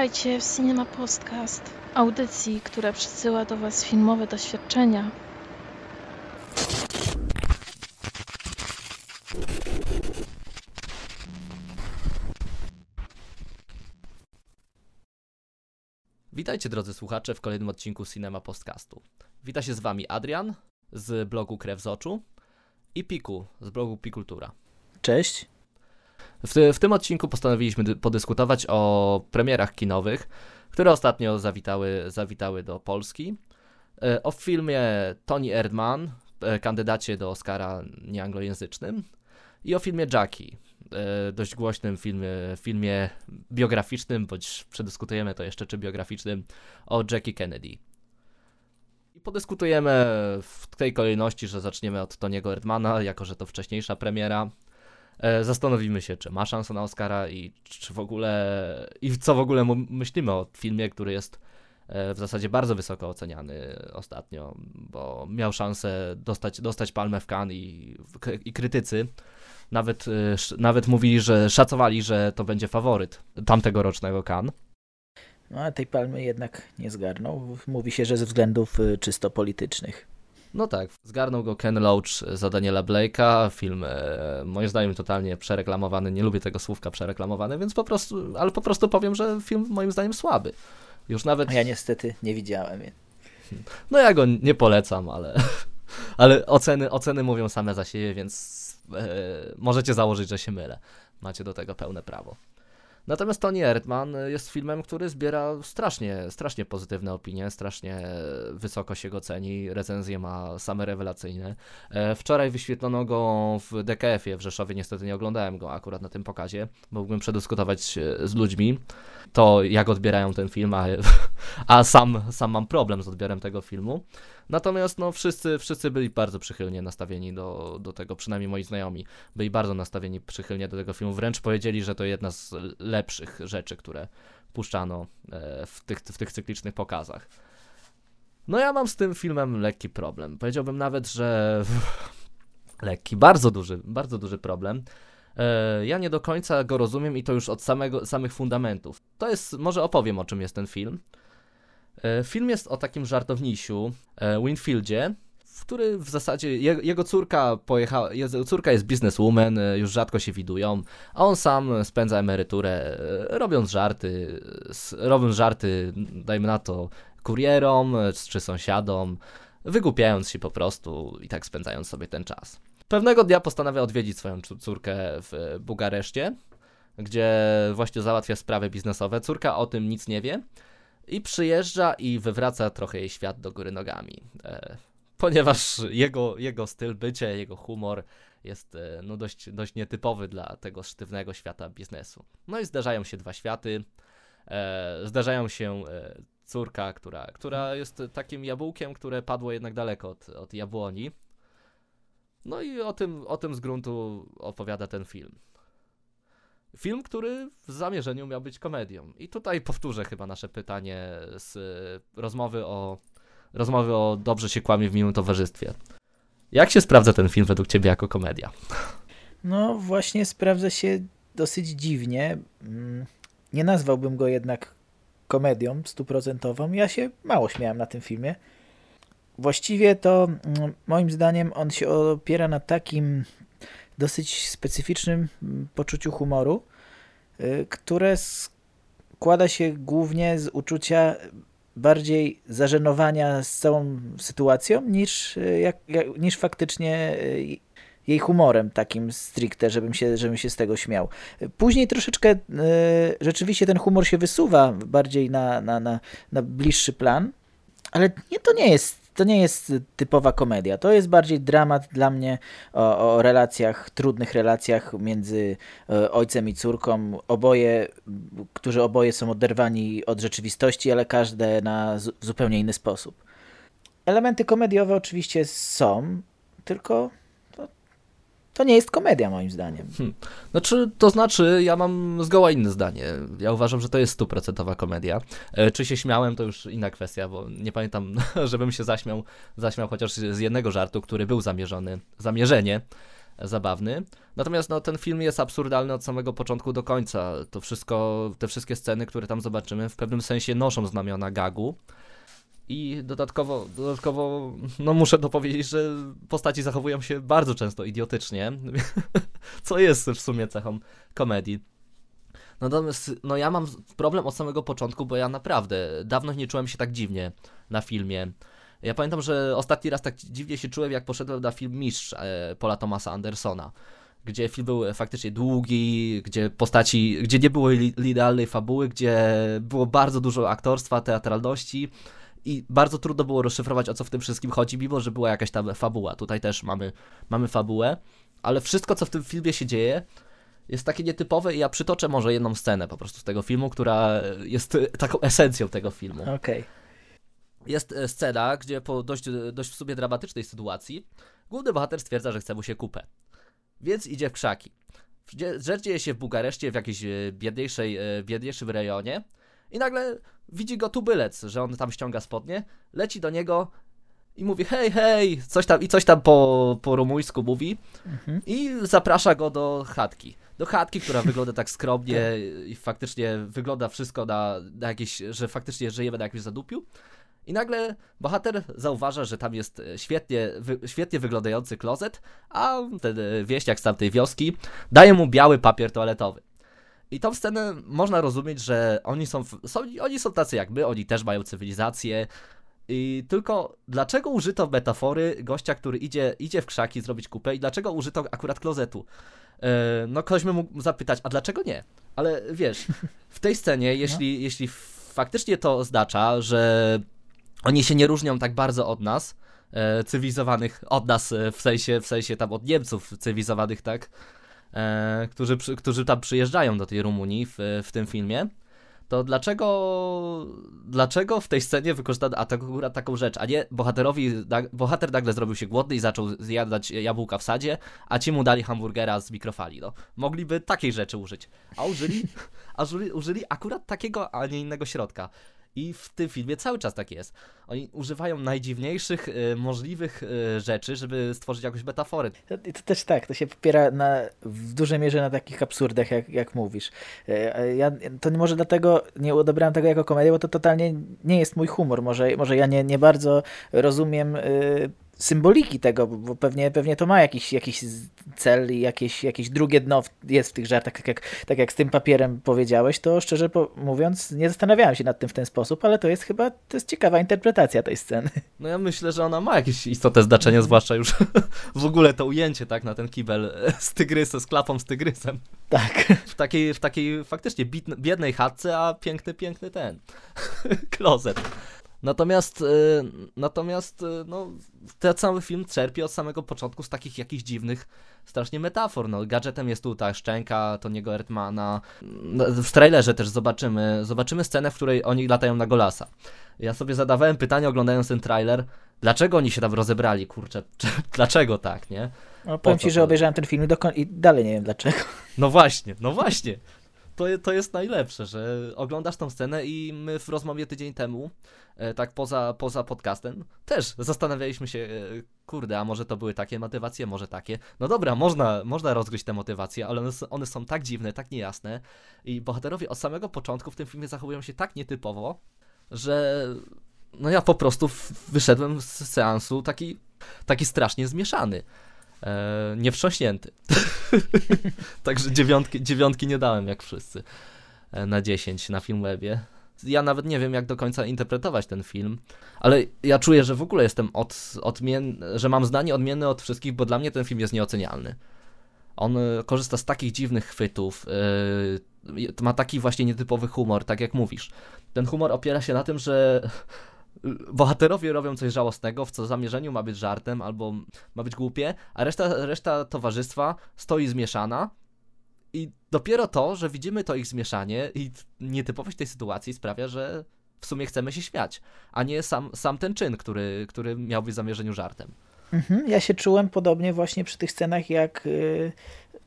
Witajcie w Cinema Podcast, audycji, która przysyła do Was filmowe doświadczenia. Witajcie drodzy słuchacze w kolejnym odcinku Cinema Podcastu. Wita się z Wami Adrian z blogu Krew z Oczu i Piku z blogu Pikultura. Cześć. W, w tym odcinku postanowiliśmy dy- podyskutować o premierach kinowych, które ostatnio zawitały, zawitały do Polski. E, O filmie Tony Erdman, e, kandydacie do Oscara nieanglojęzycznym i o filmie Jackie, e, dość głośnym filmie, filmie biograficznym, bądź przedyskutujemy to jeszcze, czy biograficznym, o Jackie Kennedy. Podyskutujemy w tej kolejności, że zaczniemy od Tony'ego Erdmana, jako że to wcześniejsza premiera. E, Zastanowimy się, czy ma szansę na Oscara i czy w ogóle i co w ogóle myślimy o filmie, który jest e, w zasadzie bardzo wysoko oceniany ostatnio, bo miał szansę dostać, dostać palmę w Cannes i, i krytycy nawet, e, nawet mówili, że szacowali, że to będzie faworyt tamtego rocznego Cannes. No a tej palmy jednak nie zgarnął. Mówi się, że ze względów czysto politycznych. No tak, zgarnął go Ken Loach za Daniela Blake'a, film e, moim zdaniem totalnie przereklamowany, nie lubię tego słówka przereklamowany, więc po prostu, ale po prostu powiem, że film moim zdaniem słaby. Już nawet, A ja niestety nie widziałem. no ja go nie polecam, ale, ale oceny, oceny mówią same za siebie, więc e, możecie założyć, że się mylę. Macie do tego pełne prawo. Natomiast Tony Erdman jest filmem, który zbiera strasznie, strasznie pozytywne opinie, strasznie wysoko się go ceni, recenzje ma same rewelacyjne. E, Wczoraj wyświetlono go w DKF-ie w Rzeszowie, niestety nie oglądałem go akurat na tym pokazie, bo mógłbym przedyskutować z ludźmi to, jak odbierają ten film, a, a sam, sam mam problem z odbiorem tego filmu. Natomiast no, wszyscy, wszyscy byli bardzo przychylnie nastawieni do, do tego, przynajmniej moi znajomi byli bardzo nastawieni przychylnie do tego filmu. Wręcz powiedzieli, że to jedna z lepszych rzeczy, które puszczano e, w tych, w tych cyklicznych pokazach. No ja mam z tym filmem lekki problem. Powiedziałbym nawet, że lekki, bardzo duży, bardzo duży problem. E, Ja nie do końca go rozumiem i to już od samego, samych fundamentów. To jest, może opowiem o czym jest ten film. E, Film jest o takim żartownisiu, e, Winfieldzie, który w zasadzie jego, córka pojechała, jego córka jest bizneswoman, e, już rzadko się widują, a on sam spędza emeryturę robiąc żarty, robiąc żarty, dajmy na to, kurierom czy sąsiadom, wygłupiając się po prostu i tak spędzając sobie ten czas. Pewnego dnia postanawia odwiedzić swoją córkę w e, Bukareszcie, gdzie właśnie załatwia sprawy biznesowe. Córka o tym nic nie wie i przyjeżdża i wywraca trochę jej świat do góry nogami. E, ponieważ jego, jego styl bycia, jego humor jest e, no, dość, dość nietypowy dla tego sztywnego świata biznesu. No i zdarzają się dwa światy. E, zdarzają się e, córka, która, która jest takim jabłkiem, które padło jednak daleko od, od jabłoni. No i o tym, o tym z gruntu opowiada ten film. Film, który w zamierzeniu miał być komedią. I tutaj powtórzę chyba nasze pytanie z e, rozmowy o, rozmowy o Dobrze się kłamie w miłym towarzystwie. Jak się sprawdza ten film według Ciebie jako komedia? No właśnie sprawdza się dosyć dziwnie. Mm, Nie nazwałbym go jednak komedią stuprocentową. Ja się mało śmiałem na tym filmie. Właściwie to mm, moim zdaniem on się opiera na takim dosyć specyficznym mm, poczuciu humoru, y, które składa się głównie z uczucia bardziej zażenowania z całą sytuacją niż, y, jak, jak, niż faktycznie y, jej humorem takim stricte, żebym się, żebym się z tego śmiał. Później troszeczkę rzeczywiście ten humor się wysuwa bardziej na, na, na, na bliższy plan, ale nie, to nie jest to nie jest typowa komedia. To jest bardziej dramat dla mnie o, o relacjach, trudnych relacjach między e, ojcem i córką. Oboje, którzy oboje są oderwani od rzeczywistości, ale każde na zupełnie inny sposób. Elementy komediowe oczywiście są, tylko to, nie jest komedia moim zdaniem. Znaczy, to znaczy, ja mam zgoła inne zdanie. Ja uważam, że to jest stuprocentowa komedia. E, Czy się śmiałem, to już inna kwestia, bo nie pamiętam, żebym się zaśmiał, zaśmiał chociaż z jednego żartu, który był zamierzony, zamierzenie zabawny. Natomiast no, ten film jest absurdalny od samego początku do końca. To wszystko, te wszystkie sceny, które tam zobaczymy, w pewnym sensie noszą znamiona gagu. I dodatkowo, dodatkowo, no muszę dopowiedzieć, że postaci zachowują się bardzo często idiotycznie, co jest w sumie cechą komedii. Natomiast, no ja mam problem od samego początku, bo ja naprawdę dawno nie czułem się tak dziwnie na filmie. Ja pamiętam, że ostatni raz tak dziwnie się czułem, jak poszedłem na film Mistrz e, Paula Thomasa Andersona, gdzie film był faktycznie długi, gdzie postaci, gdzie nie było idealnej fabuły, gdzie było bardzo dużo aktorstwa, teatralności i bardzo trudno było rozszyfrować, o co w tym wszystkim chodzi, mimo że była jakaś tam fabuła. Tutaj też mamy, mamy fabułę, ale wszystko, co w tym filmie się dzieje, jest takie nietypowe i ja przytoczę może jedną scenę po prostu z tego filmu, która jest taką esencją tego filmu. Okej. Okay. Jest e, scena, gdzie po dość, dość w sobie dramatycznej sytuacji główny bohater stwierdza, że chce mu się kupę. Więc idzie w krzaki. Rzecz dzieje się w Bukareszcie, w jakimś e, biedniejszej, e, biedniejszym rejonie i nagle widzi go tubylec, że on tam ściąga spodnie, leci do niego i mówi hej, hej, coś tam, i coś tam po, po rumuńsku mówi mhm. i zaprasza go do chatki. Do chatki, która wygląda tak skromnie i faktycznie wygląda wszystko na, na jakieś, że faktycznie żyjemy na jakimś zadupiu. I nagle bohater zauważa, że tam jest świetnie, wy, świetnie wyglądający klozet, a ten wieśniak z tamtej wioski daje mu biały papier toaletowy. I tą scenę można rozumieć, że oni są, są, oni są tacy jak my, oni też mają cywilizację. I tylko dlaczego użyto metafory gościa, który idzie, idzie w krzaki zrobić kupę i dlaczego użyto akurat klozetu? E, no ktoś by mógł zapytać, a dlaczego nie? Ale wiesz, w tej scenie, jeśli, no. jeśli faktycznie to oznacza, że oni się nie różnią tak bardzo od nas, e, cywilizowanych, od nas e, w sensie, w sensie tam od Niemców cywilizowanych, tak? E, którzy, którzy tam przyjeżdżają do tej Rumunii w, w tym filmie, to dlaczego, dlaczego w tej scenie wykorzystano akurat taką rzecz, a nie bohaterowi, bohater nagle zrobił się głodny i zaczął zjadać jabłka w sadzie, a ci mu dali hamburgera z mikrofali, no. Mogliby takiej rzeczy użyć, a użyli, a użyli, użyli akurat takiego, a nie innego środka. I w tym filmie cały czas tak jest. Oni używają najdziwniejszych y, możliwych y, rzeczy, żeby stworzyć jakąś metaforę. I to też tak, to się popiera na, w dużej mierze na takich absurdach, jak, jak mówisz. Y, ja to może dlatego nie odebrałem tego jako komedię, bo to totalnie nie jest mój humor. Może, może ja nie, nie bardzo rozumiem y, symboliki tego, bo pewnie, pewnie to ma jakiś, jakiś cel i jakieś, jakieś drugie dno jest w tych żartach, tak jak, tak jak z tym papierem powiedziałeś, to szczerze mówiąc nie zastanawiałem się nad tym w ten sposób, ale to jest chyba, to jest ciekawa interpretacja tej sceny. No ja myślę, że ona ma jakieś istotne znaczenie, zwłaszcza już w ogóle to ujęcie, tak, na ten kibel z tygrysem, z klapą z tygrysem. Tak. W takiej, w takiej faktycznie biednej chatce, a piękny, piękny ten klozet. Natomiast, y, natomiast y, no, ten cały film czerpie od samego początku z takich jakichś dziwnych strasznie metafor. No, gadżetem jest tu ta szczęka Toniego Ertmana. No, w trailerze też zobaczymy, zobaczymy scenę, w której oni latają na Golasa. Ja sobie zadawałem pytanie oglądając ten trailer, dlaczego oni się tam rozebrali, kurczę, dlaczego tak, nie? No, powiem ci, że obejrzałem ten film i, i dalej nie wiem dlaczego. No właśnie, no właśnie to, to jest najlepsze, że oglądasz tą scenę i my w rozmowie tydzień temu, e, tak poza, poza podcastem, też zastanawialiśmy się, e, kurde, a może to były takie motywacje, może takie. No dobra, można, można rozgryźć te motywacje, ale one, one są tak dziwne, tak niejasne i bohaterowie od samego początku w tym filmie zachowują się tak nietypowo, że no ja po prostu wyszedłem z seansu taki, taki strasznie zmieszany e, niewstrząśnięty. Także dziewiątki, dziewiątki nie dałem jak wszyscy e, na 10 na Filmwebie. Ja nawet nie wiem, jak do końca interpretować ten film, ale ja czuję, że w ogóle jestem od, odmienny, że mam zdanie odmienne od wszystkich, bo dla mnie ten film jest nieocenialny. On e, korzysta z takich dziwnych chwytów, yy, ma taki właśnie nietypowy humor, tak jak mówisz. Ten humor opiera się na tym, że bohaterowie robią coś żałosnego, w co zamierzeniu ma być żartem albo ma być głupie, a reszta, reszta towarzystwa stoi zmieszana. I dopiero to, że widzimy to ich zmieszanie i nietypowość tej sytuacji sprawia, że w sumie chcemy się śmiać, a nie sam, sam ten czyn, który, który miał być w zamierzeniu żartem. Mhm, ja się czułem podobnie właśnie przy tych scenach, jak y,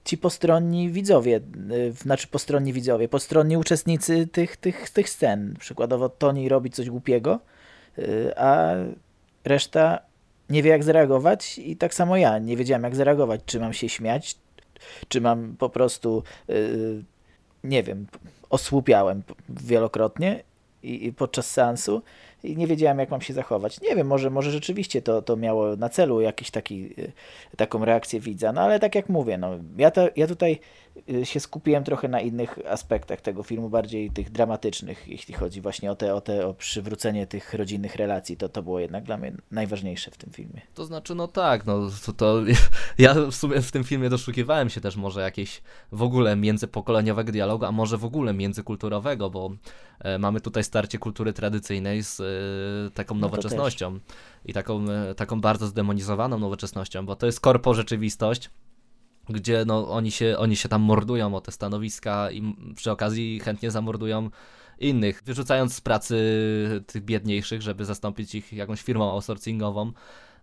ci postronni widzowie, y, znaczy postronni widzowie, postronni uczestnicy tych, tych, tych scen. Przykładowo Tony robi coś głupiego, a reszta nie wie jak zareagować i tak samo ja nie wiedziałem jak zareagować, czy mam się śmiać, czy mam po prostu, yy, nie wiem, osłupiałem wielokrotnie i podczas seansu i nie wiedziałem, jak mam się zachować. Nie wiem, może, może rzeczywiście to, to miało na celu jakiś taki, y, taką reakcję widza, no ale tak jak mówię, no, ja, to, ja tutaj y, się skupiłem trochę na innych aspektach tego filmu, bardziej tych dramatycznych, jeśli chodzi właśnie o te, o te o przywrócenie tych rodzinnych relacji, to to było jednak dla mnie najważniejsze w tym filmie. To znaczy, no tak, no to, to ja w sumie w tym filmie doszukiwałem się też może jakieś w ogóle międzypokoleniowego dialogu, a może w ogóle międzykulturowego, bo e, mamy tutaj starcie kultury tradycyjnej z e, taką No nowoczesnością i taką, e, taką bardzo zdemonizowaną nowoczesnością, bo to jest korpo rzeczywistość, gdzie no, oni, się, oni się tam mordują o te stanowiska i przy okazji chętnie zamordują innych, wyrzucając z pracy tych biedniejszych, żeby zastąpić ich jakąś firmą outsourcingową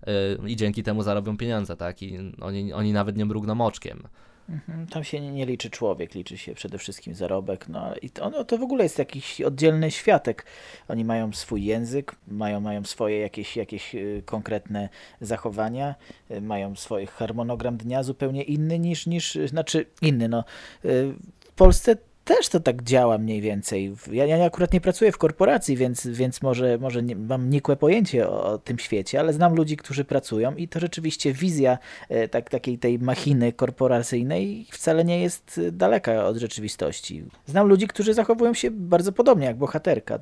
yy, i dzięki temu zarobią pieniądze, tak? I oni, oni nawet nie mrugną oczkiem. Mhm, Tam się nie, liczy człowiek, liczy się przede wszystkim zarobek. No i to, no, to w ogóle jest jakiś oddzielny światek. Oni mają swój język, mają, mają swoje jakieś, jakieś y, konkretne zachowania, y, mają swój harmonogram dnia zupełnie inny niż, niż znaczy inny. No. Y, W Polsce też to tak działa mniej więcej. Ja, ja akurat nie pracuję w korporacji, więc, więc może, może nie, mam nikłe pojęcie o, o tym świecie, ale znam ludzi, którzy pracują i to rzeczywiście wizja e, tak, takiej tej machiny korporacyjnej wcale nie jest e, daleka od rzeczywistości. Znam ludzi, którzy zachowują się bardzo podobnie jak bohaterka.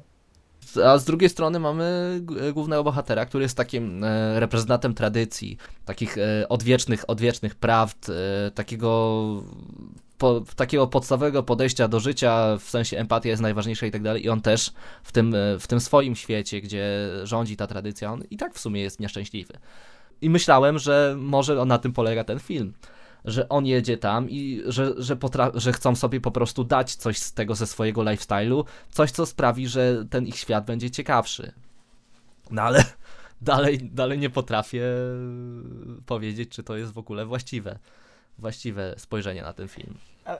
A z drugiej strony mamy g- głównego bohatera, który jest takim e, reprezentantem tradycji, takich e, odwiecznych, odwiecznych prawd, e, takiego, po, takiego podstawowego podejścia do życia, w sensie empatia jest najważniejsza i tak dalej. I on też w tym, e, w tym swoim świecie, gdzie rządzi ta tradycja, on i tak w sumie jest nieszczęśliwy. I myślałem, że może na tym polega ten film. Że on jedzie tam i że, że, potra- że chcą sobie po prostu dać coś z tego ze swojego lifestyle'u, coś co sprawi, że ten ich świat będzie ciekawszy. No ale dalej, dalej nie potrafię powiedzieć, czy to jest w ogóle właściwe, właściwe spojrzenie na ten film.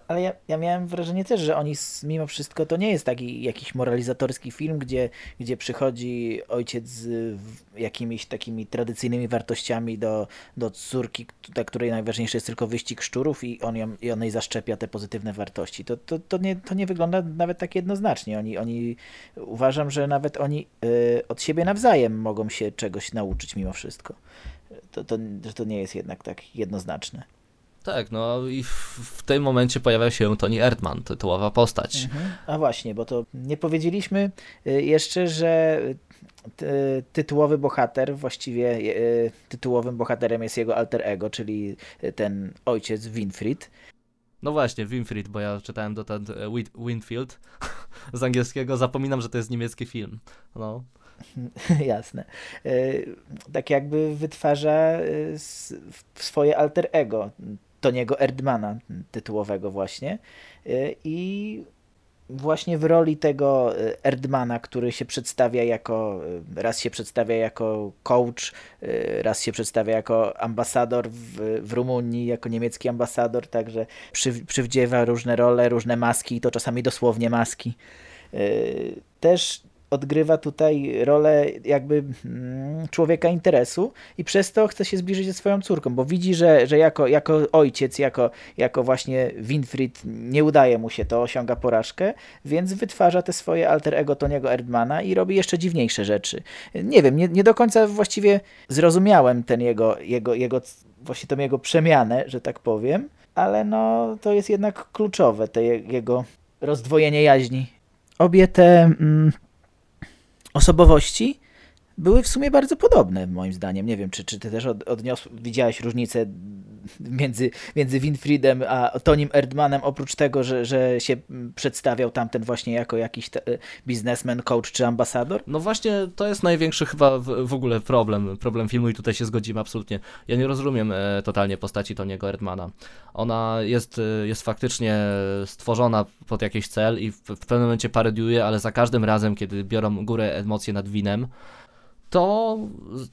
Ale ja, ja miałem wrażenie też, że oni mimo wszystko to nie jest taki jakiś moralizatorski film, gdzie, gdzie przychodzi ojciec z jakimiś takimi tradycyjnymi wartościami do, do córki, dla której najważniejszy jest tylko wyścig szczurów i on, ją, i on jej zaszczepia te pozytywne wartości. To, to, to, nie, to nie wygląda nawet tak jednoznacznie. Oni, oni uważam, że nawet oni y, od siebie nawzajem mogą się czegoś nauczyć mimo wszystko. To, to, to nie jest jednak tak jednoznaczne. Tak, no i w, w tym momencie pojawia się Tony Erdman, tytułowa postać. Mhm. A właśnie, bo to nie powiedzieliśmy y, jeszcze, że ty- tytułowy bohater, właściwie y, tytułowym bohaterem jest jego alter ego, czyli ten ojciec Winfried. No właśnie, Winfried, bo ja czytałem dotąd Winfield z angielskiego, zapominam, że to jest niemiecki film. No, Jasne. Y, Tak jakby wytwarza y, swoje alter ego, Toniego Erdmana, tytułowego właśnie. Y, I właśnie w roli tego y, Erdmana, który się przedstawia jako, y, raz się przedstawia jako coach, raz się przedstawia jako ambasador w, w Rumunii, jako niemiecki ambasador, także przy, przywdziewa różne role, różne maski, i to czasami dosłownie maski. Też odgrywa tutaj rolę jakby mm, człowieka interesu i przez to chce się zbliżyć ze swoją córką, bo widzi, że, że jako, jako ojciec, jako, jako właśnie Winfried nie udaje mu się to, osiąga porażkę, więc wytwarza te swoje alter ego Toniego Erdmana i robi jeszcze dziwniejsze rzeczy. Nie wiem, nie, nie do końca właściwie zrozumiałem ten jego, jego, jego, właśnie tą jego przemianę, że tak powiem, ale no to jest jednak kluczowe, te je- jego rozdwojenie jaźni. Obie te mm, osobowości były w sumie bardzo podobne, moim zdaniem. Nie wiem, czy, czy ty też od, odniosł, widziałeś różnicę między, między Winfriedem a Tonim Erdmanem, oprócz tego, że, że się przedstawiał tamten właśnie jako jakiś te, biznesmen, coach czy ambasador? No właśnie, to jest największy chyba w, w ogóle problem, problem filmu i tutaj się zgodzimy absolutnie. Ja nie rozumiem e, totalnie postaci Toniego Erdmana. Ona jest, e, jest faktycznie stworzona pod jakiś cel i w, w pewnym momencie parodiuje, ale za każdym razem, kiedy biorą górę emocje nad winem, to,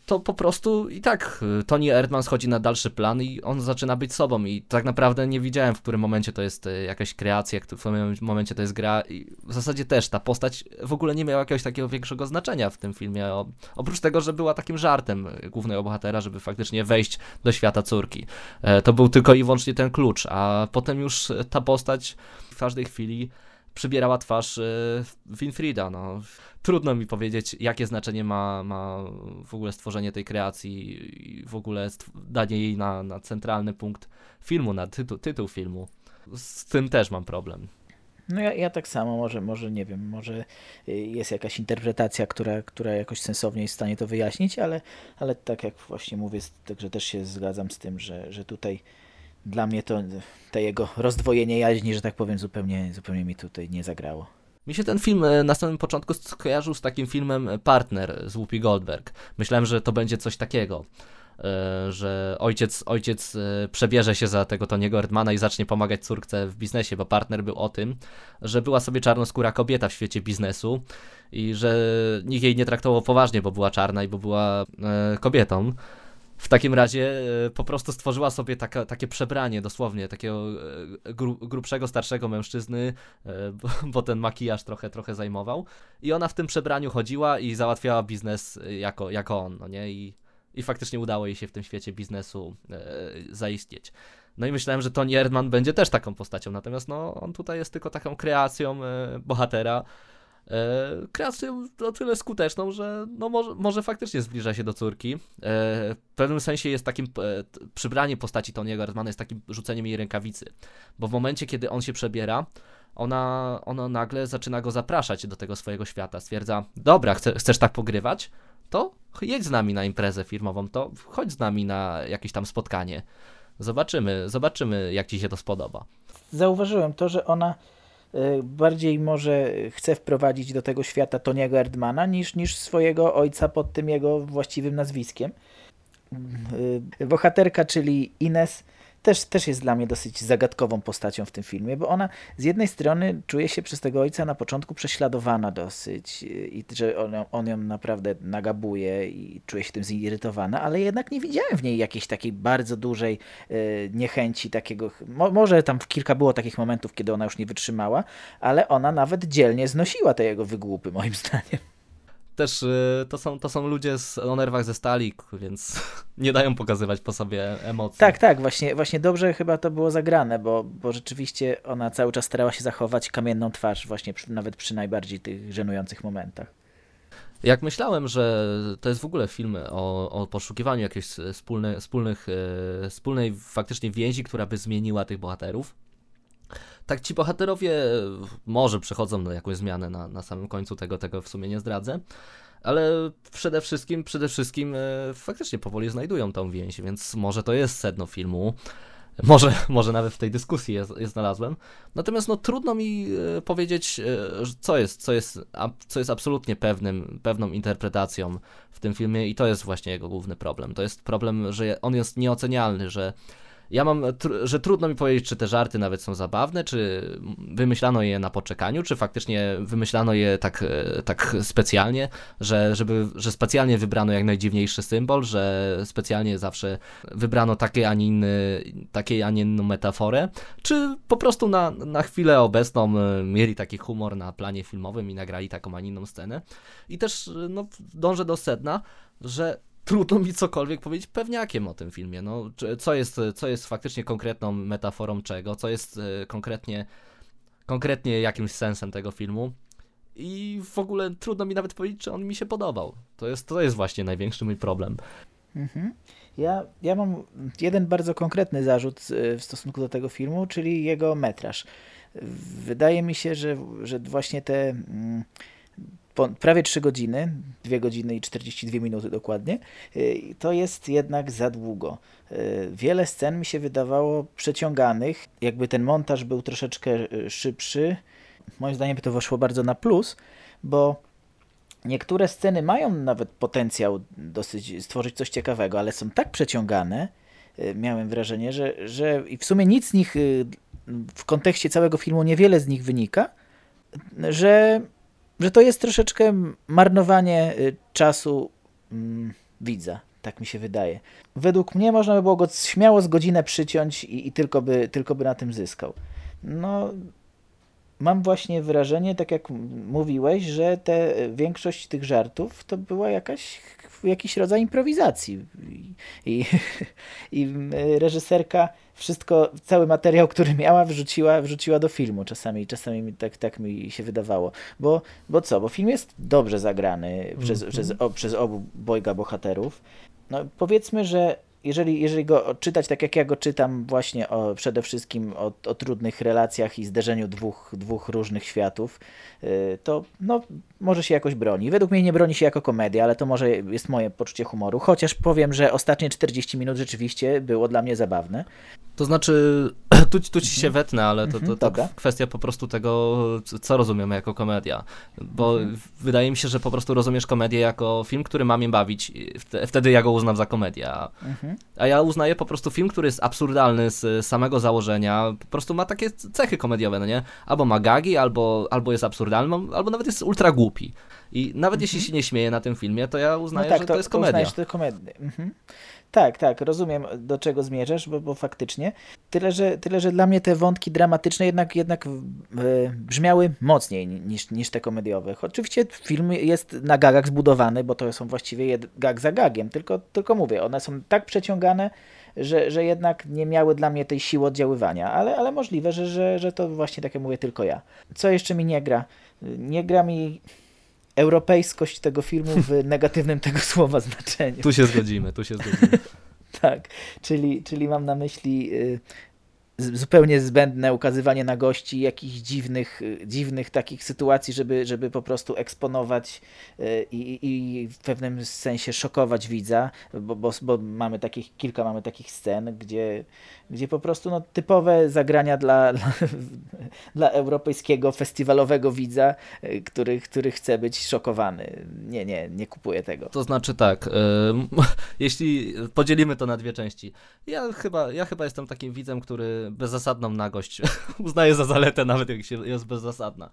to po prostu i tak y, Tony Erdman schodzi na dalszy plan i on zaczyna być sobą. I tak naprawdę nie widziałem, w którym momencie to jest y, jakaś kreacja, w którym momencie to jest gra. I w zasadzie też ta postać w ogóle nie miała jakiegoś takiego większego znaczenia w tym filmie, oprócz tego, że była takim żartem y, głównego bohatera, żeby faktycznie wejść do świata córki. E, to był tylko i wyłącznie ten klucz, a potem już ta postać w każdej chwili przybierała twarz Winfrida. No. Trudno mi powiedzieć, jakie znaczenie ma, ma w ogóle stworzenie tej kreacji i w ogóle danie jej na, na centralny punkt filmu, na tytuł, tytuł filmu. Z tym też mam problem. No ja, ja tak samo, może, może nie wiem, może y, jest jakaś interpretacja, która, która jakoś sensownie jest w stanie to wyjaśnić, ale, ale tak jak właśnie mówię, także też się zgadzam z tym, że, że tutaj dla mnie to te jego rozdwojenie jaźni, że tak powiem, zupełnie, zupełnie mi tutaj nie zagrało. Mi się ten film e, na samym początku skojarzył z takim filmem Partner z Whoopi Goldberg. Myślałem, że to będzie coś takiego. E, że ojciec, ojciec e, przebierze się za tego Tony'ego Erdmana i zacznie pomagać córce w biznesie, bo partner był o tym, że była sobie czarnoskóra kobieta w świecie biznesu i że nikt jej nie traktował poważnie, bo była czarna i bo była kobietą. W takim razie e, po prostu stworzyła sobie taka, takie przebranie, dosłownie, takiego e, gru, grubszego, starszego mężczyzny, e, bo, bo, ten makijaż trochę, trochę zajmował. I ona w tym przebraniu chodziła i załatwiała biznes jako, jako on, no nie? I, I faktycznie udało jej się w tym świecie biznesu zaistnieć. No i myślałem, że Tony Erdman będzie też taką postacią, natomiast no, on tutaj jest tylko taką kreacją bohatera, e, kreacją o tyle skuteczną, że no może, może faktycznie zbliża się do córki. E, w pewnym sensie jest takim, e, przybranie postaci Tony'ego Erdmana jest takim rzuceniem jej rękawicy, bo w momencie, kiedy on się przebiera, ona, ona nagle zaczyna go zapraszać do tego swojego świata. Stwierdza, dobra, chce, chcesz tak pogrywać? To jedź z nami na imprezę firmową, to chodź z nami na jakieś tam spotkanie. Zobaczymy, zobaczymy, jak ci się to spodoba. Zauważyłem to, że ona bardziej może chce wprowadzić do tego świata Toniego Erdmana niż, niż swojego ojca pod tym jego właściwym nazwiskiem. Y, bohaterka, czyli Ines, też, też jest dla mnie dosyć zagadkową postacią w tym filmie, bo ona z jednej strony czuje się przez tego ojca na początku prześladowana dosyć i że on, on ją naprawdę nagabuje i czuje się tym zirytowana, ale jednak nie widziałem w niej jakiejś takiej bardzo dużej y, niechęci takiego, mo, może tam kilka było takich momentów, kiedy ona już nie wytrzymała, ale ona nawet dzielnie znosiła te jego wygłupy moim zdaniem też y, to, są, to są ludzie z, o nerwach ze stali, więc nie dają pokazywać po sobie emocji. Tak, tak, właśnie, właśnie dobrze chyba to było zagrane, bo, bo rzeczywiście ona cały czas starała się zachować kamienną twarz, właśnie przy, nawet przy najbardziej tych żenujących momentach. Jak myślałem, że to jest w ogóle film o, o poszukiwaniu jakiejś wspólne, wspólnych, e, wspólnej faktycznie więzi, która by zmieniła tych bohaterów, tak ci bohaterowie może przechodzą na jakąś zmianę na, na samym końcu tego, tego w sumie nie zdradzę, ale przede wszystkim, przede wszystkim e, faktycznie powoli znajdują tą więź, więc może to jest sedno filmu. Może, może nawet w tej dyskusji je, je znalazłem. Natomiast no, trudno mi e, powiedzieć, e, co jest, co jest, a, co jest absolutnie pewnym, pewną interpretacją w tym filmie, i to jest właśnie jego główny problem. To jest problem, że on jest nieocenialny, że ja mam, że trudno mi powiedzieć, czy te żarty nawet są zabawne, czy wymyślano je na poczekaniu, czy faktycznie wymyślano je tak, e, tak specjalnie, że, żeby, że specjalnie wybrano jak najdziwniejszy symbol, że specjalnie zawsze wybrano takie, a nie inny, takie, a nie inną metaforę, czy po prostu na, na chwilę obecną e, mieli taki humor na planie filmowym i nagrali taką, a nie inną scenę. I też no, dążę do sedna, że trudno mi cokolwiek powiedzieć pewniakiem o tym filmie. No, co, jest, co jest faktycznie konkretną metaforą czego, co jest e, konkretnie, konkretnie jakimś sensem tego filmu. I w ogóle trudno mi nawet powiedzieć, czy on mi się podobał. To jest, to jest właśnie największy mój problem. Mhm. Ja, ja mam jeden bardzo konkretny zarzut w stosunku do tego filmu, czyli jego metraż. Wydaje mi się, że, że właśnie te. Mm, prawie 3 godziny, 2 godziny i 42 minuty dokładnie, y, to jest jednak za długo. Y, wiele scen mi się wydawało przeciąganych, jakby ten montaż był troszeczkę y, szybszy. Moim zdaniem by to weszło bardzo na plus, bo niektóre sceny mają nawet potencjał dosyć stworzyć coś ciekawego, ale są tak przeciągane, miałem wrażenie, że, że i w sumie nic z nich w kontekście całego filmu niewiele z nich wynika, że że to jest troszeczkę marnowanie y, czasu mm, widza. Tak mi się wydaje. Według mnie można by było go śmiało z godzinę przyciąć i, i tylko, by, tylko by na tym zyskał. No, mam właśnie wrażenie, tak jak mówiłeś, że te, większość tych żartów to była jakaś, jakiś rodzaj improwizacji. I, i, i reżyserka wszystko, cały materiał, który miała, wrzuciła, wrzuciła do filmu. Czasami, czasami tak, tak mi się wydawało. Bo, bo co? Bo film jest dobrze zagrany mm -hmm. przez, mhm. przez, o, przez obu bojga bohaterów. No, powiedzmy, że jeżeli, jeżeli go czytać tak jak ja go czytam, właśnie o, przede wszystkim o, o trudnych relacjach i zderzeniu dwóch, dwóch różnych światów, yy, to no, może się jakoś broni. Według mnie nie broni się jako komedia, ale to może jest moje poczucie humoru. Chociaż powiem, że ostatnie 40 minut rzeczywiście było dla mnie zabawne. To znaczy, tu, tu ci się mhm. wetnę, ale to, to, to mhm, kwestia po prostu tego, co rozumiemy jako komedia. Bo mhm. wydaje mi się, że po prostu rozumiesz komedię jako film, który ma mnie bawić. Wtedy ja go uznam za komedię. A ja uznaję po prostu film, który jest absurdalny z samego założenia. Po prostu ma takie cechy komediowe, no nie? Albo ma gagi, albo, albo jest absurdalny, albo nawet jest ultra głupi. I nawet jeśli się nie śmieje na tym filmie, to ja uznaję, no tak, że to, to jest komedia. Uznajesz, to komedia. Mhm. Tak, tak, rozumiem do czego zmierzasz, bo, bo faktycznie. Tyle że, tyle, że dla mnie te wątki dramatyczne jednak, jednak brzmiały mocniej niż, niż te komediowe. Oczywiście film jest na gagach zbudowany, bo to są właściwie gag za gagiem, tylko, tylko mówię, one są tak przeciągane, że, że jednak nie miały dla mnie tej siły oddziaływania, ale, ale możliwe, że, że, że to właśnie tak jak mówię tylko ja. Co jeszcze mi nie gra? Nie gra mi europejskość tego filmu w negatywnym tego słowa znaczeniu. Tu się zgodzimy, tu się zgodzimy. tak, czyli, czyli mam na myśli y, zupełnie zbędne ukazywanie na gości jakichś dziwnych, dziwnych takich sytuacji, żeby, żeby po prostu eksponować y, i, i w pewnym sensie szokować widza, bo, bo, bo mamy takich, kilka mamy takich scen, gdzie, gdzie po prostu no, typowe zagrania dla, dla, dla europejskiego festiwalowego widza, y, który, który chce być szokowany. Nie, nie, nie kupuję tego. To znaczy tak, jeśli podzielimy to na dwie części, ja chyba, ja chyba jestem takim widzem, który bezzasadną nagość uznaję za zaletę, nawet jak się jest bezzasadna.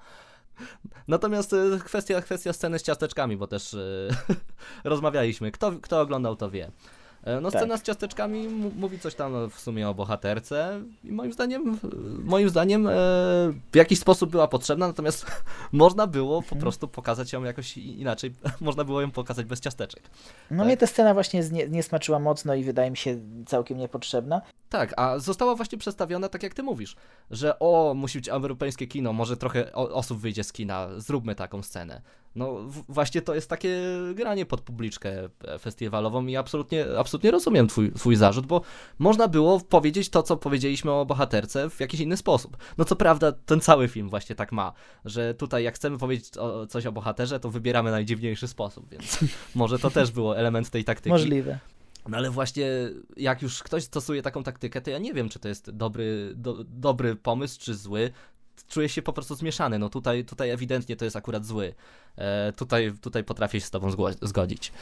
Natomiast e, kwestia, kwestia sceny z ciasteczkami, bo też rozmawialiśmy. Kto, kto oglądał, to wie. E, no scena tak. z ciasteczkami mówi coś tam w sumie o bohaterce i moim zdaniem, moim zdaniem e, w jakiś sposób była potrzebna, natomiast można było po mhm. prostu pokazać ją jakoś inaczej, można było ją pokazać bez ciasteczek. No tak. mnie ta scena właśnie nie, nie smaczyła mocno i wydaje mi się całkiem niepotrzebna. Tak, a została właśnie przedstawiona tak jak ty mówisz, że o, musi być europejskie kino, może trochę osób wyjdzie z kina, zróbmy taką scenę. No właśnie to jest takie granie pod publiczkę festiwalową i absolutnie, absolutnie rozumiem twój, twój zarzut, bo można było powiedzieć to, co powiedzieliśmy o bohaterce w jakiś inny sposób. No co prawda ten cały film właśnie tak ma, że tutaj jak chcemy powiedzieć o, coś o bohaterze, to wybieramy najdziwniejszy sposób, więc może to też było element tej taktyki. Możliwe. No ale właśnie jak już ktoś stosuje taką taktykę, to ja nie wiem, czy to jest dobry, do, dobry pomysł, czy zły. Czuję się po prostu zmieszany. No tutaj, tutaj ewidentnie to jest akurat zły. E, tutaj, tutaj potrafię się z tobą zgodzić.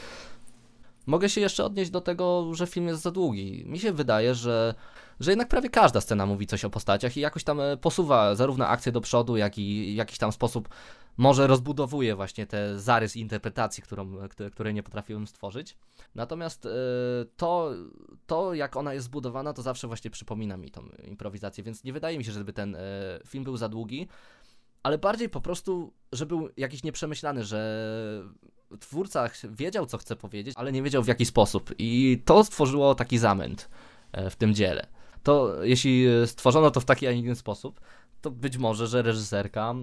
Mogę się jeszcze odnieść do tego, że film jest za długi. Mi się wydaje, że, że jednak prawie każda scena mówi coś o postaciach i jakoś tam e, posuwa zarówno akcję do przodu, jak i jakiś tam sposób może rozbudowuje właśnie te zarys interpretacji, którą, które nie potrafiłem stworzyć. Natomiast e, to, to, jak ona jest zbudowana, to zawsze właśnie przypomina mi tą improwizację, więc nie wydaje mi się, żeby ten e, film był za długi, ale bardziej po prostu, że był jakiś nieprzemyślany, że twórca wiedział, co chce powiedzieć, ale nie wiedział w jaki sposób. I to stworzyło taki zamęt e, w tym dziele. To jeśli stworzono to w taki, a inny sposób, to być może, że reżyserka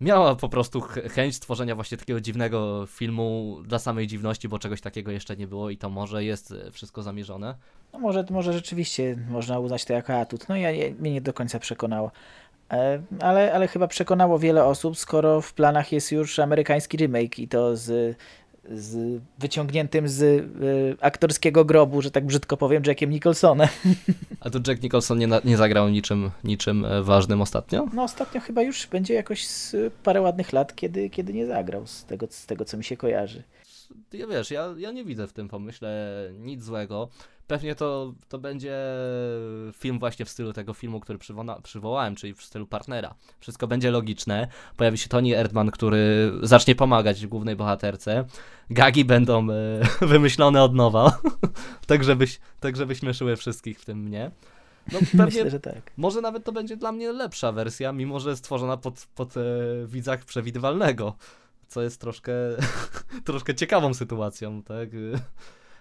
miała po prostu chęć stworzenia właśnie takiego dziwnego filmu dla samej dziwności, bo czegoś takiego jeszcze nie było i to może jest e, wszystko zamierzone. No może, może rzeczywiście można uznać to jako atut. No ja, ja mnie nie do końca przekonało. E, ale, ale chyba przekonało wiele osób, skoro w planach jest już amerykański remake i to z z wyciągniętym z y, aktorskiego grobu, że tak brzydko powiem, Jackiem Nicholsonem. A to Jack Nicholson nie, nie zagrał niczym, niczym e, ważnym ostatnio? No ostatnio chyba już będzie jakoś parę ładnych lat, kiedy, kiedy nie zagrał, z tego, z tego co mi się kojarzy. Ja wiesz, ja, ja nie widzę w tym pomyśle nic złego. Pewnie to, to będzie film właśnie w stylu tego filmu, który przywoła, przywołałem, czyli w stylu partnera. Wszystko będzie logiczne. Pojawi się Tony Erdman, który zacznie pomagać głównej bohaterce. Gagi będą e, wymyślone od nowa, tak, żebyś, tak szyły wszystkich, w tym mnie. No, pewnie, Myślę, że tak. Może nawet to będzie dla mnie lepsza wersja, mimo że stworzona pod, pod e, widzach przewidywalnego, co jest troszkę, troszkę ciekawą sytuacją, tak?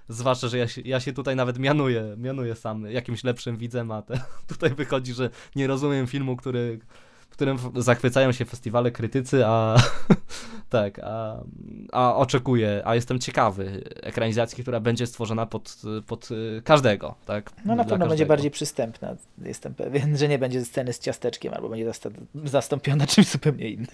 Zwłaszcza, że ja się, ja się tutaj nawet mianuję, mianuję sam jakimś lepszym widzem, a te, tutaj wychodzi, że nie rozumiem filmu, który, w którym zachwycają się festiwale krytycy, a tak, a, a oczekuję, a jestem ciekawy ekranizacji, która będzie stworzona pod, pod każdego, tak? No na pewno będzie bardziej przystępna. Jestem pewien, że nie będzie sceny z ciasteczkiem, albo będzie zastąpiona czymś zupełnie innym.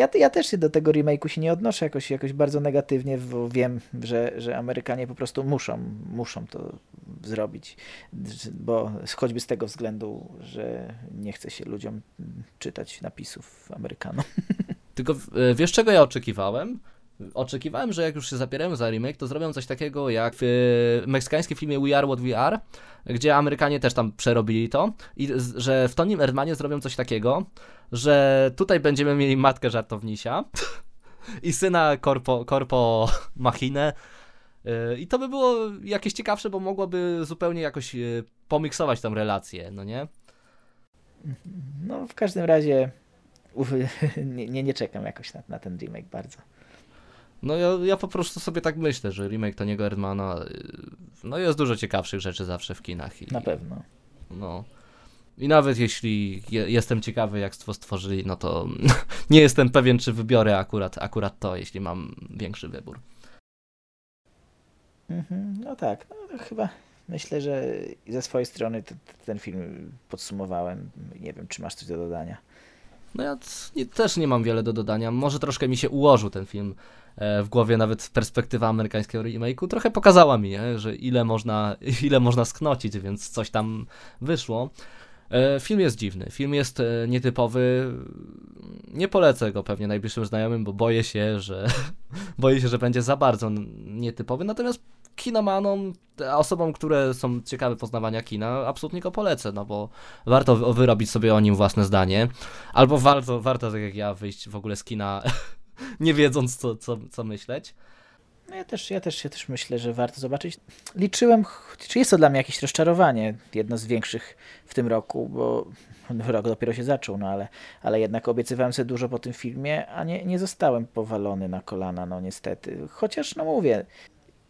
Ja, ja też się do tego remake'u się nie odnoszę jakoś, jakoś bardzo negatywnie, bo wiem, że, że Amerykanie po prostu muszą, muszą to zrobić, bo choćby z tego względu, że nie chce się ludziom czytać napisów Amerykanom. Tylko e, wiesz czego ja oczekiwałem? Oczekiwałem, że jak już się zapierają za remake, to zrobią coś takiego jak w meksykańskim filmie We Are What We Are, gdzie Amerykanie też tam przerobili to i że w Tonim Erdmanie zrobią coś takiego, że tutaj będziemy mieli matkę żartownisia i syna korpo, korpo machinę y, i to by było jakieś ciekawsze, bo mogłoby zupełnie jakoś y, pomiksować tą relację, no nie? No w każdym razie nie, nie, nie czekam jakoś na, na ten remake bardzo. No ja, ja po prostu sobie tak myślę, że remake Toniego Erdmana, y, no jest dużo ciekawszych rzeczy zawsze w kinach. I, Na pewno. No. I nawet jeśli je, jestem ciekawy, jak to stworzyli, no to nie jestem pewien, czy wybiorę akurat, akurat to, jeśli mam większy wybór. Mhm, no tak, no chyba myślę, że ze swojej strony ten film podsumowałem. Nie wiem, czy masz coś do dodania. No ja nie, też nie mam wiele do dodania. Może troszkę mi się ułożył ten film w głowie, nawet perspektywa amerykańskiego remake'u trochę pokazała mi, że ile można, ile można sknocić, więc coś tam wyszło. E, film jest dziwny, film jest e, nietypowy. Nie polecę go pewnie najbliższym znajomym, bo boję się, że boję się, że będzie za bardzo nietypowy. Natomiast kinomanom, osobom, które są ciekawe poznawania kina, absolutnie go polecę, no bo warto wyrobić sobie o nim własne zdanie. Albo warto, warto tak jak ja, wyjść w ogóle z kina nie wiedząc, co, co, co myśleć. No ja też, ja, też, ja też myślę, że warto zobaczyć. Liczyłem, czy jest to dla mnie jakieś rozczarowanie, jedno z większych w tym roku, bo rok dopiero się zaczął, no ale, ale jednak obiecywałem sobie dużo po tym filmie, a nie, nie zostałem powalony na kolana, no niestety. Chociaż, no mówię,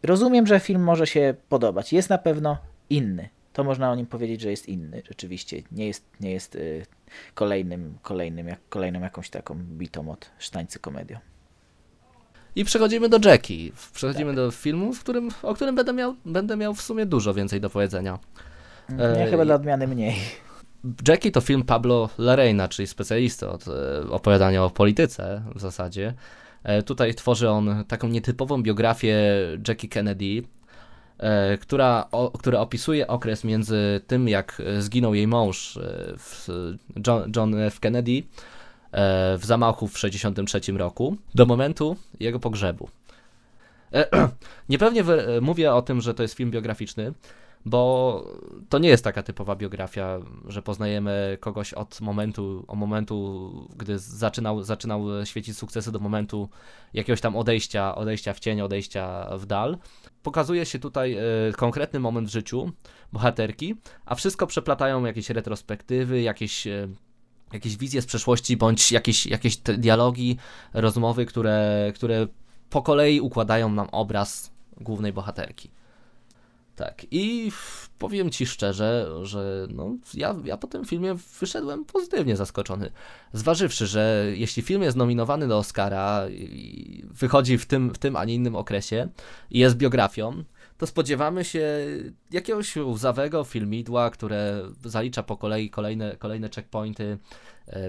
rozumiem, że film może się podobać. Jest na pewno inny. To można o nim powiedzieć, że jest inny, rzeczywiście. Nie jest, nie jest y, kolejnym, kolejnym, jak, kolejną jakąś taką bitą od sztańcy komedią. I przechodzimy do Jackie. Przechodzimy tak. do filmu, w którym, o którym będę miał, będę miał w sumie dużo więcej do powiedzenia. Ja e, chyba dla odmiany mniej. Jackie to film Pablo Larreina, czyli specjalisty od e, opowiadania o polityce w zasadzie. E, tutaj tworzy on taką nietypową biografię Jackie Kennedy, która, o, która opisuje okres między tym, jak zginął jej mąż e, John, John F. Kennedy w zamachu w 1963 roku, do momentu jego pogrzebu. Niepewnie mówię o tym, że to jest film biograficzny, bo to nie jest taka typowa biografia, że poznajemy kogoś od momentu, od momentu, gdy zaczynał, zaczynał świecić sukcesy do momentu jakiegoś tam odejścia, odejścia w cień, odejścia w dal. Pokazuje się tutaj y, konkretny moment w życiu bohaterki, a wszystko przeplatają jakieś retrospektywy, jakieś y, jakieś wizje z przeszłości, bądź jakieś, jakieś dialogi, rozmowy, które, które po kolei układają nam obraz głównej bohaterki. Tak, i powiem ci szczerze, że no, ja, ja po tym filmie wyszedłem pozytywnie zaskoczony. Zważywszy, że jeśli film jest nominowany do Oscara i wychodzi w tym, w tym, a nie innym okresie i jest biografią, to spodziewamy się jakiegoś łzawego filmidła, które zalicza po kolei kolejne, kolejne checkpointy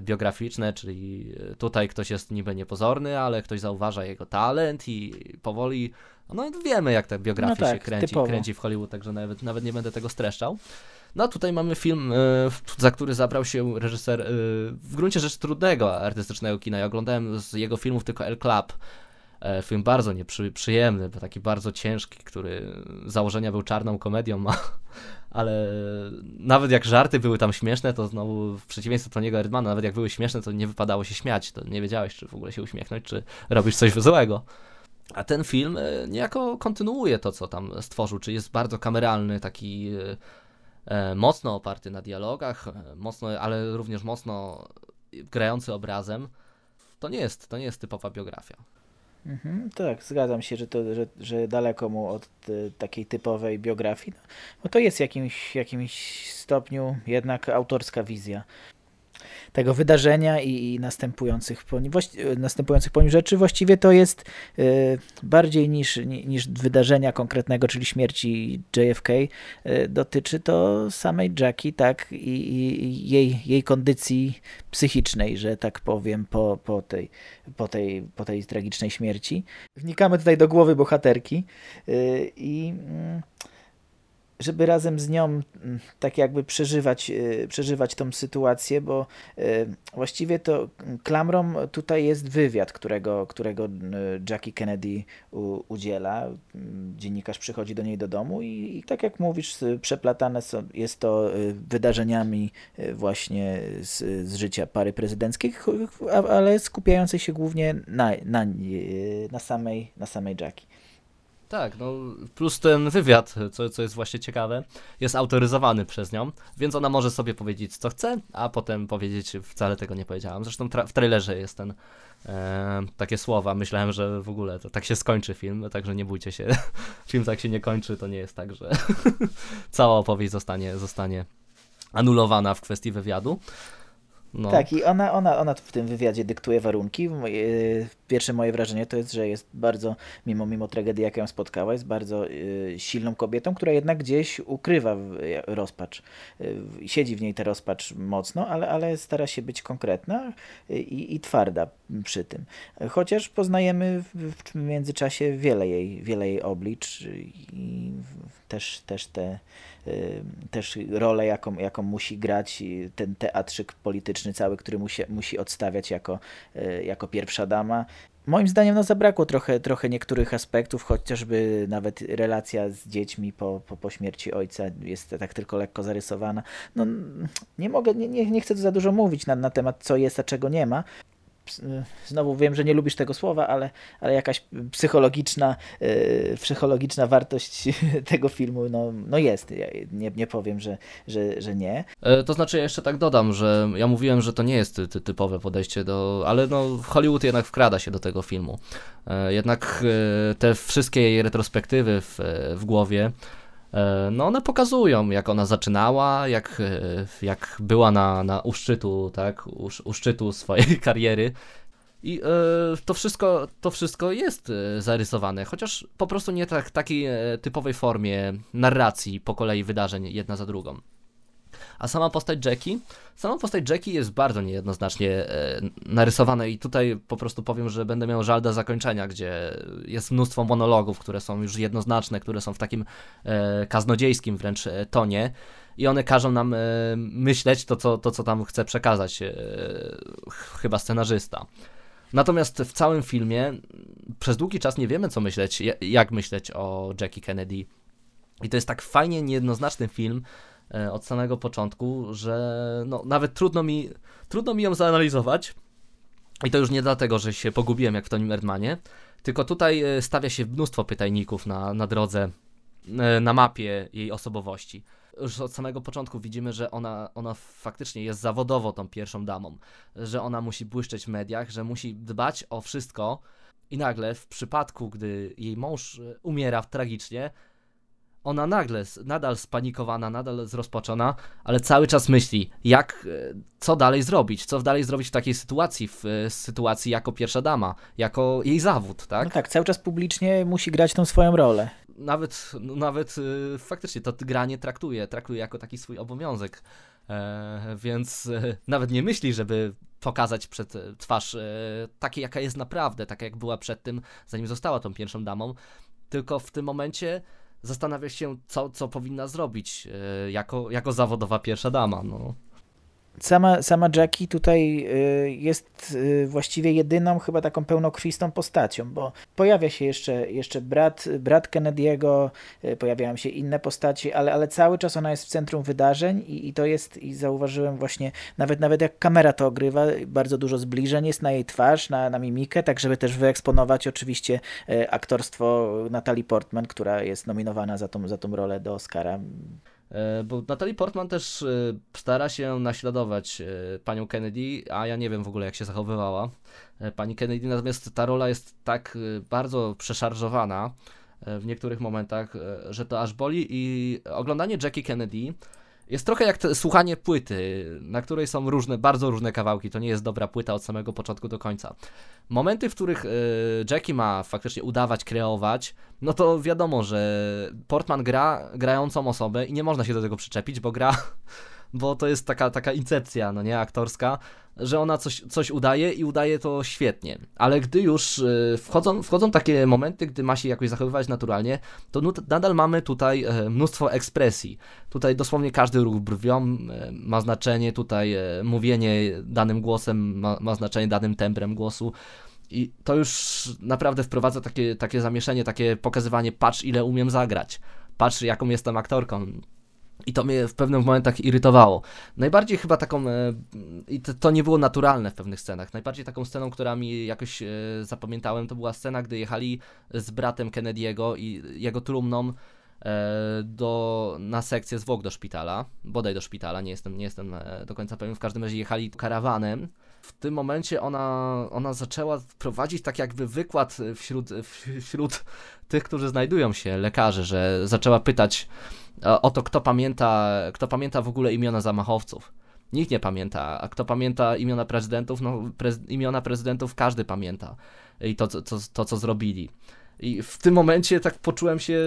biograficzne, czyli tutaj ktoś jest niby niepozorny, ale ktoś zauważa jego talent i powoli no wiemy, jak ta biografia no tak, się kręci, kręci w Hollywood, także nawet, nawet nie będę tego streszczał. No tutaj mamy film, y, za który zabrał się reżyser w gruncie rzeczy trudnego artystycznego kina. Ja oglądałem z jego filmów tylko El Club. E, film bardzo nieprzyjemny, taki bardzo ciężki, który założenia był czarną komedią, ale nawet jak żarty były tam śmieszne, to znowu w przeciwieństwie do niego Erdmana, nawet jak były śmieszne, to nie wypadało się śmiać, to nie wiedziałeś, czy w ogóle się uśmiechnąć, czy robisz coś złego. A ten film e, niejako kontynuuje to, co tam stworzył, czy jest bardzo kameralny, taki e, mocno oparty na dialogach, mocno, ale również mocno grający obrazem. To nie jest, to nie jest typowa biografia. Mhm, tak, zgadzam się, że, to, że, że daleko mu od y, takiej typowej biografii. No, no to jest w jakimś, jakimś stopniu jednak autorska wizja tego wydarzenia i, i następujących, po, następujących po nim rzeczy. Właściwie to jest y, bardziej niż, niż wydarzenia konkretnego, czyli śmierci JFK, y, dotyczy to samej Jackie, tak, i, i, jej, jej kondycji psychicznej, że tak powiem, po, po, tej, po, tej, po tej tragicznej śmierci. Wnikamy tutaj do głowy bohaterki y, i żeby razem z nią mm, tak jakby przeżywać, y, przeżywać tą sytuację, bo y, właściwie to klamrą tutaj jest wywiad, którego, którego y, Jackie Kennedy udziela. Dziennikarz przychodzi do niej do domu i, i tak jak mówisz, przeplatane są, jest to wydarzeniami właśnie z, z życia pary prezydenckiej, ale skupiającej się głównie na, na, na, samej, na samej Jackie. Tak, no plus ten wywiad, co, co jest właśnie ciekawe, jest autoryzowany przez nią, więc ona może sobie powiedzieć co chce, a potem powiedzieć wcale tego nie powiedziałam. Zresztą tra w trailerze jest ten e, takie słowa. Myślałem, że w ogóle to tak się skończy film, także nie bójcie się. film tak się nie kończy, to nie jest tak, że cała opowieść zostanie, zostanie anulowana w kwestii wywiadu. No. Tak, i ona, ona, ona w tym wywiadzie dyktuje warunki. Pierwsze moje wrażenie to jest, że jest bardzo, mimo, mimo tragedii, jaką ją spotkała, jest bardzo y, silną kobietą, która jednak gdzieś ukrywa rozpacz. Y, siedzi w niej ta rozpacz mocno, ale, ale stara się być konkretna i, i twarda przy tym. Chociaż poznajemy w, międzyczasie wiele jej, wiele jej oblicz i też, też te Y, też rolę, jaką, jaką musi grać ten teatrzyk polityczny cały, który musi, musi odstawiać jako, y, jako pierwsza dama. Moim zdaniem no, zabrakło trochę, trochę niektórych aspektów, chociażby nawet relacja z dziećmi po, po, po śmierci ojca jest tak tylko lekko zarysowana. No, nie mogę, nie, nie, nie chcę tu za dużo mówić na, na temat, co jest, a czego nie ma znowu wiem, że nie lubisz tego słowa, ale, ale jakaś psychologiczna, yy, psychologiczna wartość tego filmu no, no jest. Ja nie, nie powiem, że, że, że nie. E, to znaczy ja jeszcze tak dodam, że ja mówiłem, że to nie jest ty, typowe podejście do, ale no Hollywood jednak wkrada się do tego filmu. E, jednak e, te wszystkie jej retrospektywy w, w głowie no one pokazują, jak ona zaczynała, jak, e, jak była na, na u szczytu, tak, swojej kariery. I e, to, wszystko, to wszystko jest zarysowane, chociaż po prostu nie tak takiej typowej formie narracji po kolei wydarzeń jedna za drugą. A sama postać Jackie, sama postać Jackie jest bardzo niejednoznacznie e, narysowana i tutaj po prostu powiem, że będę miał żal do zakończenia, gdzie jest mnóstwo monologów, które są już jednoznaczne, które są w takim e, kaznodziejskim wręcz e, tonie i one każą nam myśleć to co, to, co tam chce przekazać chyba scenarzysta. Natomiast w całym filmie przez długi czas nie wiemy, co myśleć, jak myśleć o Jackie Kennedy. I to jest tak fajnie niejednoznaczny film, od samego początku, że no, nawet trudno mi, trudno mi ją zanalizować. I to już nie dlatego, że się pogubiłem jak w Tonim Erdmanie, tylko tutaj e, stawia się mnóstwo pytajników na, na drodze, e, na mapie jej osobowości. Już od samego początku widzimy, że ona, ona faktycznie jest zawodowo tą pierwszą damą, że ona musi błyszczeć w mediach, że musi dbać o wszystko i nagle w przypadku, gdy jej mąż umiera tragicznie, ona nagle, nadal spanikowana, nadal zrozpaczona, ale cały czas myśli, jak, e, co dalej zrobić, co dalej zrobić w takiej sytuacji, w e, sytuacji jako pierwsza dama, jako jej zawód, tak? No tak, cały czas publicznie musi grać tą swoją rolę. Nawet, no nawet e, faktycznie to granie traktuje, traktuje jako taki swój obowiązek, więc nawet nie myśli, żeby pokazać przed twarz takiej, jaka jest naprawdę, taka jak była przed tym, zanim została tą pierwszą damą, tylko w tym momencie zastanawia się, co, co powinna zrobić e, jako, jako zawodowa pierwsza dama. No. Sama, sama Jackie tutaj y, jest y, właściwie jedyną chyba taką pełnokrwistą postacią, bo pojawia się jeszcze, jeszcze brat, brat Kennedy'ego, y, pojawiają się inne postaci, ale, ale cały czas ona jest w centrum wydarzeń i, i to jest, i zauważyłem właśnie, nawet, nawet jak kamera to ogrywa, bardzo dużo zbliżeń jest na jej twarz, na, na mimikę, tak żeby też wyeksponować oczywiście aktorstwo Natalie Portman, która jest nominowana za tą, za tą rolę do Oscara. E, bo Natalie Portman też e, stara się naśladować e, panią Kennedy, a ja nie wiem w ogóle jak się zachowywała. Pani Kennedy, natomiast ta rola jest tak bardzo przeszarżowana w niektórych momentach, że to aż boli i oglądanie Jackie Kennedy jest trochę jak słuchanie płyty, na której są różne, bardzo różne kawałki. To nie jest dobra płyta od samego początku do końca. Momenty, w których y, Jackie ma faktycznie udawać, kreować, no to wiadomo, że Portman gra grającą osobę i nie można się do tego przyczepić, bo gra bo to jest taka, taka incepcja, no nie, aktorska, że ona coś, coś udaje i udaje to świetnie. Ale gdy już y, wchodzą, wchodzą takie momenty, gdy ma się jakoś zachowywać naturalnie, to nadal mamy tutaj e, mnóstwo ekspresji. Tutaj dosłownie każdy ruch brwią e, ma znaczenie, tutaj e, mówienie danym głosem ma, ma znaczenie, danym tembrem głosu. I to już naprawdę wprowadza takie, takie zamieszanie, takie pokazywanie, patrz ile umiem zagrać, patrz jaką jestem aktorką. I to mnie w pewnych momentach irytowało. Najbardziej chyba taką, e, i to, nie było naturalne w pewnych scenach, najbardziej taką sceną, która mi jakoś e, zapamiętałem, to była scena, gdy jechali z bratem Kennedy'ego i jego trumną e, do, na sekcję zwłok do szpitala, bodaj do szpitala, nie jestem, nie jestem do końca pewien, w każdym razie jechali karawanem. W tym momencie ona, ona zaczęła prowadzić tak jakby wykład wśród, wśród tych, którzy znajdują się, lekarzy, że zaczęła pytać o to, kto pamięta, kto pamięta w ogóle imiona zamachowców. Nikt nie pamięta, a kto pamięta imiona prezydentów, no prez, imiona prezydentów każdy pamięta i to, to, to, co zrobili. I w tym momencie tak poczułem się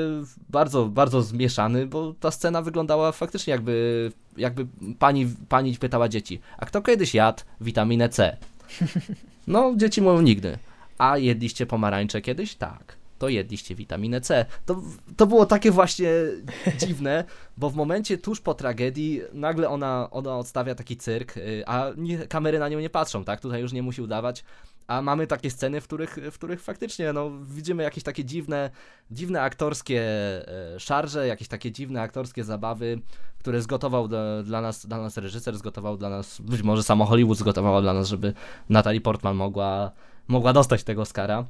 bardzo, bardzo zmieszany, bo ta scena wyglądała faktycznie jakby, jakby pani, pani pytała dzieci, a kto kiedyś jadł witaminę C? No, dzieci mówią nigdy. A jedliście pomarańcze kiedyś? Tak to jedliście witaminę C. To, to było takie właśnie dziwne, bo w momencie tuż po tragedii nagle ona, ona odstawia taki cyrk, y, a nie, kamery na nią nie patrzą, tak? Tutaj już nie musi udawać. A mamy takie sceny, w których, w których faktycznie no, widzimy jakieś takie dziwne, dziwne aktorskie e, szarże, jakieś takie dziwne aktorskie zabawy, które zgotował do, dla, nas, dla nas reżyser, zgotował dla nas, być może samo Hollywood zgotowało dla nas, żeby Natalie Portman mogła, mogła dostać tego Oscara.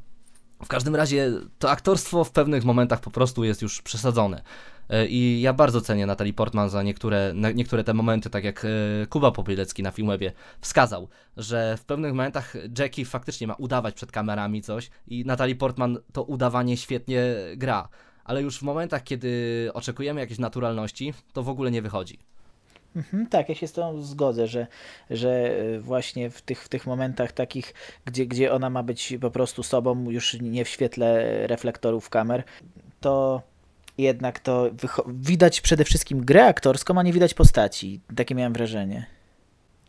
W każdym razie to aktorstwo w pewnych momentach po prostu jest już przesadzone. E, I ja bardzo cenię Natalie Portman za niektóre, niektóre te momenty, tak jak e, Kuba Popielecki na Filmwebie wskazał, że w pewnych momentach Jackie faktycznie ma udawać przed kamerami coś i Natalie Portman to udawanie świetnie gra. Ale już w momentach, kiedy oczekujemy jakiejś naturalności, to w ogóle nie wychodzi. Mhm, tak, ja się z tą zgodzę, że, że e, właśnie w tych, w tych momentach takich, gdzie, gdzie ona ma być po prostu sobą, już nie w świetle reflektorów kamer, to jednak to widać przede wszystkim grę aktorską, a nie widać postaci. Takie miałem wrażenie.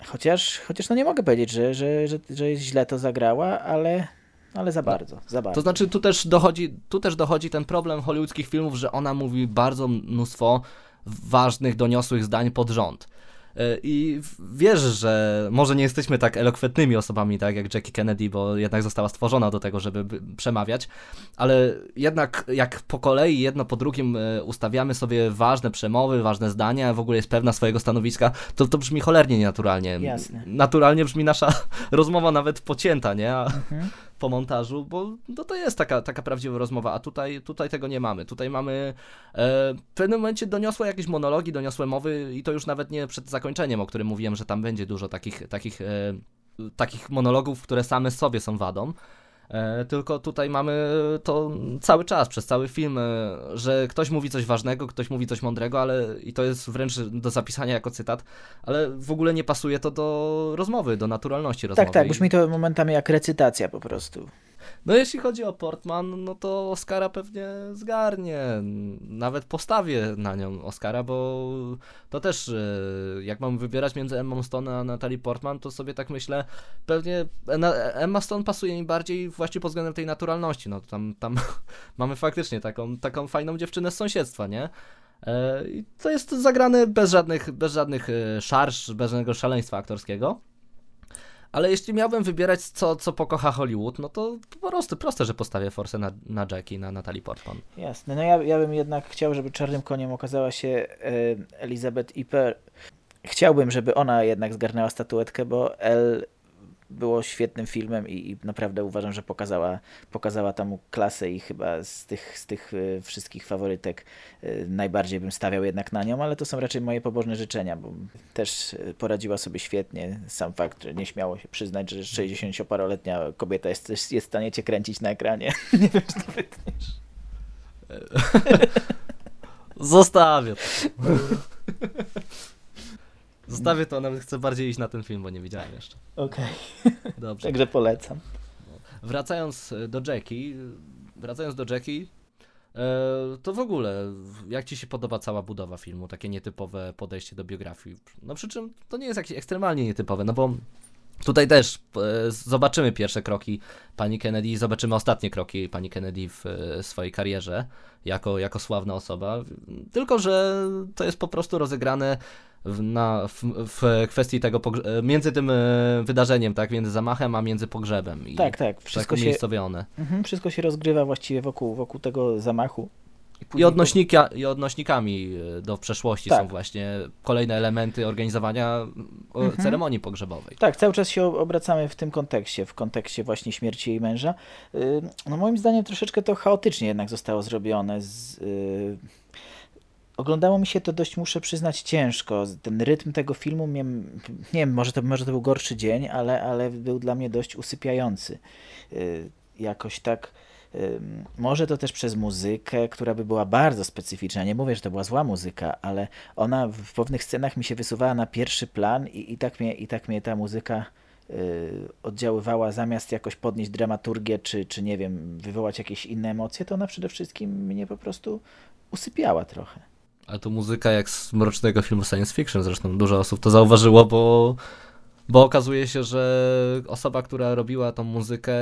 Chociaż, chociaż no nie mogę powiedzieć, że, że, że, że źle to zagrała, ale, ale za bardzo, za bardzo. To znaczy tu też dochodzi, tu też dochodzi ten problem hollywoodzkich filmów, że ona mówi bardzo mnóstwo ważnych, doniosłych zdań pod rząd. I wiesz, że może nie jesteśmy tak elokwentnymi osobami, tak jak Jackie Kennedy, bo jednak została stworzona do tego, żeby przemawiać, ale jednak jak po kolei, jedno po drugim e, ustawiamy sobie ważne przemowy, ważne zdania, w ogóle jest pewna swojego stanowiska, to, to brzmi cholernie nienaturalnie. Jasne. Naturalnie brzmi nasza rozmowa nawet pocięta, nie? A, mhm po montażu, bo no to jest taka, taka prawdziwa rozmowa, a tutaj, tutaj tego nie mamy. Tutaj mamy e, w pewnym momencie doniosłe jakieś monologi, doniosłe mowy i to już nawet nie przed zakończeniem, o którym mówiłem, że tam będzie dużo takich, takich, e, takich monologów, które same sobie są wadą. E, tylko tutaj mamy to cały czas, przez cały film, e, że ktoś mówi coś ważnego, ktoś mówi coś mądrego, ale i to jest wręcz do zapisania jako cytat, ale w ogóle nie pasuje to do rozmowy, do naturalności rozmowy. Tak, tak, brzmi to momentami jak recytacja po prostu. No jeśli chodzi o Portman, no to Oscara pewnie zgarnie. Nawet postawię na nią Oscara, bo to też, e, jak mam wybierać między Emma Stone a Natalie Portman, to sobie tak myślę, pewnie Emma Stone pasuje mi bardziej właśnie pod względem tej naturalności. No tam, tam mamy faktycznie taką, taką fajną dziewczynę z sąsiedztwa, nie? E, I to jest zagrane bez żadnych, bez żadnych e, szarż, bez żadnego szaleństwa aktorskiego. Ale jeśli miałbym wybierać, co, co pokocha Hollywood, no to po prostu proste, że postawię forsę na, na Jackie, na Natalie Portman. Jasne, no ja, ja bym jednak chciał, żeby czarnym koniem okazała się e, Elizabeth Iper. Chciałbym, żeby ona jednak zgarnęła statuetkę, bo El było świetnym filmem i, i, naprawdę uważam, że pokazała, pokazała tam klasę i chyba z tych, z tych y, wszystkich faworytek y, najbardziej bym stawiał jednak na nią, ale to są raczej moje pobożne życzenia, bo też y, poradziła sobie świetnie. Sam fakt, że nie śmiało się przyznać, że 60-paroletnia kobieta jest, jest w stanie cię kręcić na ekranie. nie wiem, czy to wytniesz. Zostawię. Zostawię to, nawet chcę bardziej iść na ten film, bo nie widziałem jeszcze. Okej. Okay. Dobrze. Także polecam. Wracając e, do Jackie, wracając do Jackie, e, to w ogóle, jak Ci się podoba cała budowa filmu, takie nietypowe podejście do biografii? No przy czym to nie jest jakieś ekstremalnie nietypowe, no bo Tutaj też e, zobaczymy pierwsze kroki pani Kennedy i zobaczymy ostatnie kroki pani Kennedy w swojej karierze jako, jako sławna osoba. Tylko, że to jest po prostu rozegrane w, na, w, w kwestii tego, e, między tym wydarzeniem, tak, między zamachem, a między pogrzebem. I tak, tak. Wszystko się, mhm, wszystko się rozgrywa właściwie wokół, wokół tego zamachu. I, I, odnośnika, I odnośnikami e, do przeszłości tak. są właśnie kolejne elementy organizowania mhm. ceremonii pogrzebowej. Tak, cały czas się obracamy w tym kontekście, w kontekście właśnie śmierci jej męża. Y, no moim zdaniem troszeczkę to chaotycznie jednak zostało zrobione. Z, yy... Oglądało mi się to dość, muszę przyznać, ciężko. Ten rytm tego filmu, nie wiem, może to, może to był gorszy dzień, ale, ale był dla mnie dość usypiający. Yy, jakoś tak może to też przez muzykę, która by była bardzo specyficzna. Nie mówię, że to była zła muzyka, ale ona w pewnych scenach mi się wysuwała na pierwszy plan i, i, tak, mnie, i tak mnie ta muzyka y, oddziaływała zamiast jakoś podnieść dramaturgię, czy, czy nie wiem, wywołać jakieś inne emocje, to ona przede wszystkim mnie po prostu usypiała trochę. A to muzyka jak z mrocznego filmu science fiction, zresztą dużo osób to zauważyło, bo bo okazuje się, że osoba, która robiła tą muzykę,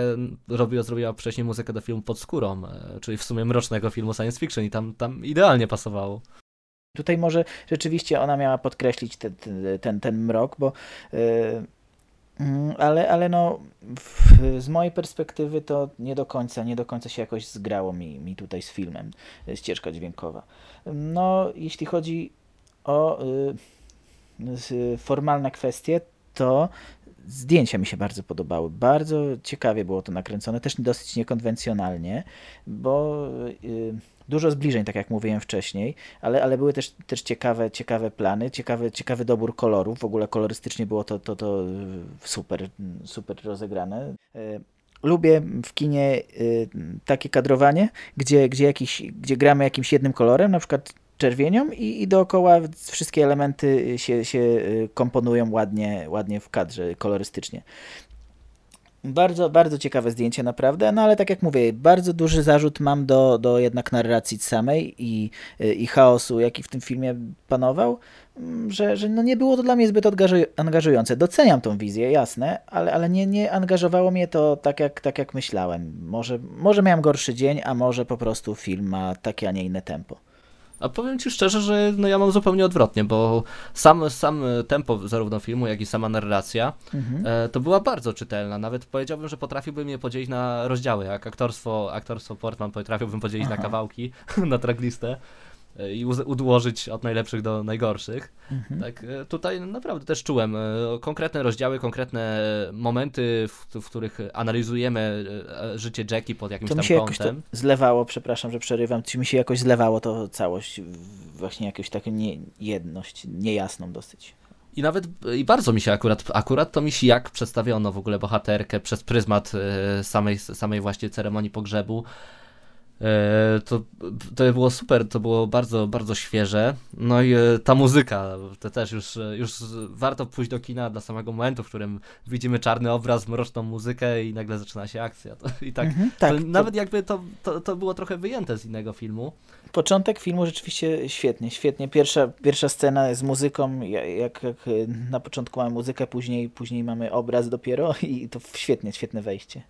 robiła, zrobiła wcześniej muzykę do filmu Pod skórą, e, czyli w sumie mrocznego filmu science fiction i tam, tam idealnie pasowało. Tutaj może rzeczywiście ona miała podkreślić ten, ten, ten mrok, bo yy, ale, ale no w, z mojej perspektywy to nie do końca, nie do końca się jakoś zgrało mi, mi tutaj z filmem, e, ścieżka dźwiękowa. No, jeśli chodzi o yy, formalne kwestie, to zdjęcia mi się bardzo podobały. Bardzo ciekawie było to nakręcone, też dosyć niekonwencjonalnie, bo yy, dużo zbliżeń, tak jak mówiłem wcześniej, ale, ale były też, też ciekawe, ciekawe plany, ciekawy, ciekawy dobór kolorów. W ogóle kolorystycznie było to, to, to super, super rozegrane. Yy, lubię w kinie y, takie kadrowanie, gdzie, gdzie, jakiś, gdzie gramy jakimś jednym kolorem, na przykład czerwienią i, i dookoła wszystkie elementy się, się y, komponują ładnie, ładnie w kadrze kolorystycznie. Bardzo, bardzo ciekawe zdjęcie naprawdę, no ale tak jak mówię, bardzo duży zarzut mam do, do jednak narracji samej i, y, i chaosu, jaki w tym filmie panował, mm, że, że no nie było to dla mnie zbyt angażujące. Doceniam tą wizję, jasne, ale, ale nie, nie angażowało mnie to tak jak, tak jak myślałem. Może, może miałem gorszy dzień, a może po prostu film ma takie, a nie inne tempo. A powiem ci szczerze, że no ja mam zupełnie odwrotnie, bo sam, sam tempo zarówno filmu, jak i sama narracja mhm. e, to była bardzo czytelna. Nawet powiedziałbym, że potrafiłbym je podzielić na rozdziały, jak aktorstwo, aktorstwo Portman potrafiłbym podzielić Aha. na kawałki, na tracklistę i udłożyć od najlepszych do najgorszych. Mhm. Tak, e, tutaj naprawdę też czułem e, konkretne rozdziały, konkretne momenty, w, w których analizujemy e, życie Jackie pod jakimś to tam mi się kątem. Jakoś to zlewało, przepraszam, że przerywam, czy mi się jakoś zlewało to całość, właśnie jakąś taką niejedność, niejasną dosyć. I nawet, i bardzo mi się akurat, akurat to mi się jak przedstawiono w ogóle bohaterkę przez pryzmat samej, samej właśnie ceremonii pogrzebu. E, to, to było super, to było bardzo, bardzo świeże. No i e, ta muzyka, to też już, już warto pójść do kina dla samego momentu, w którym widzimy czarny obraz, mroczną muzykę i nagle zaczyna się akcja. To, I tak, mhm, tak to, nawet jakby to, to, to było trochę wyjęte z innego filmu. Początek filmu rzeczywiście świetnie, świetnie. Pierwsza, pierwsza scena z muzyką, jak, jak na początku mamy muzykę, później, później mamy obraz dopiero i to świetnie, świetne wejście.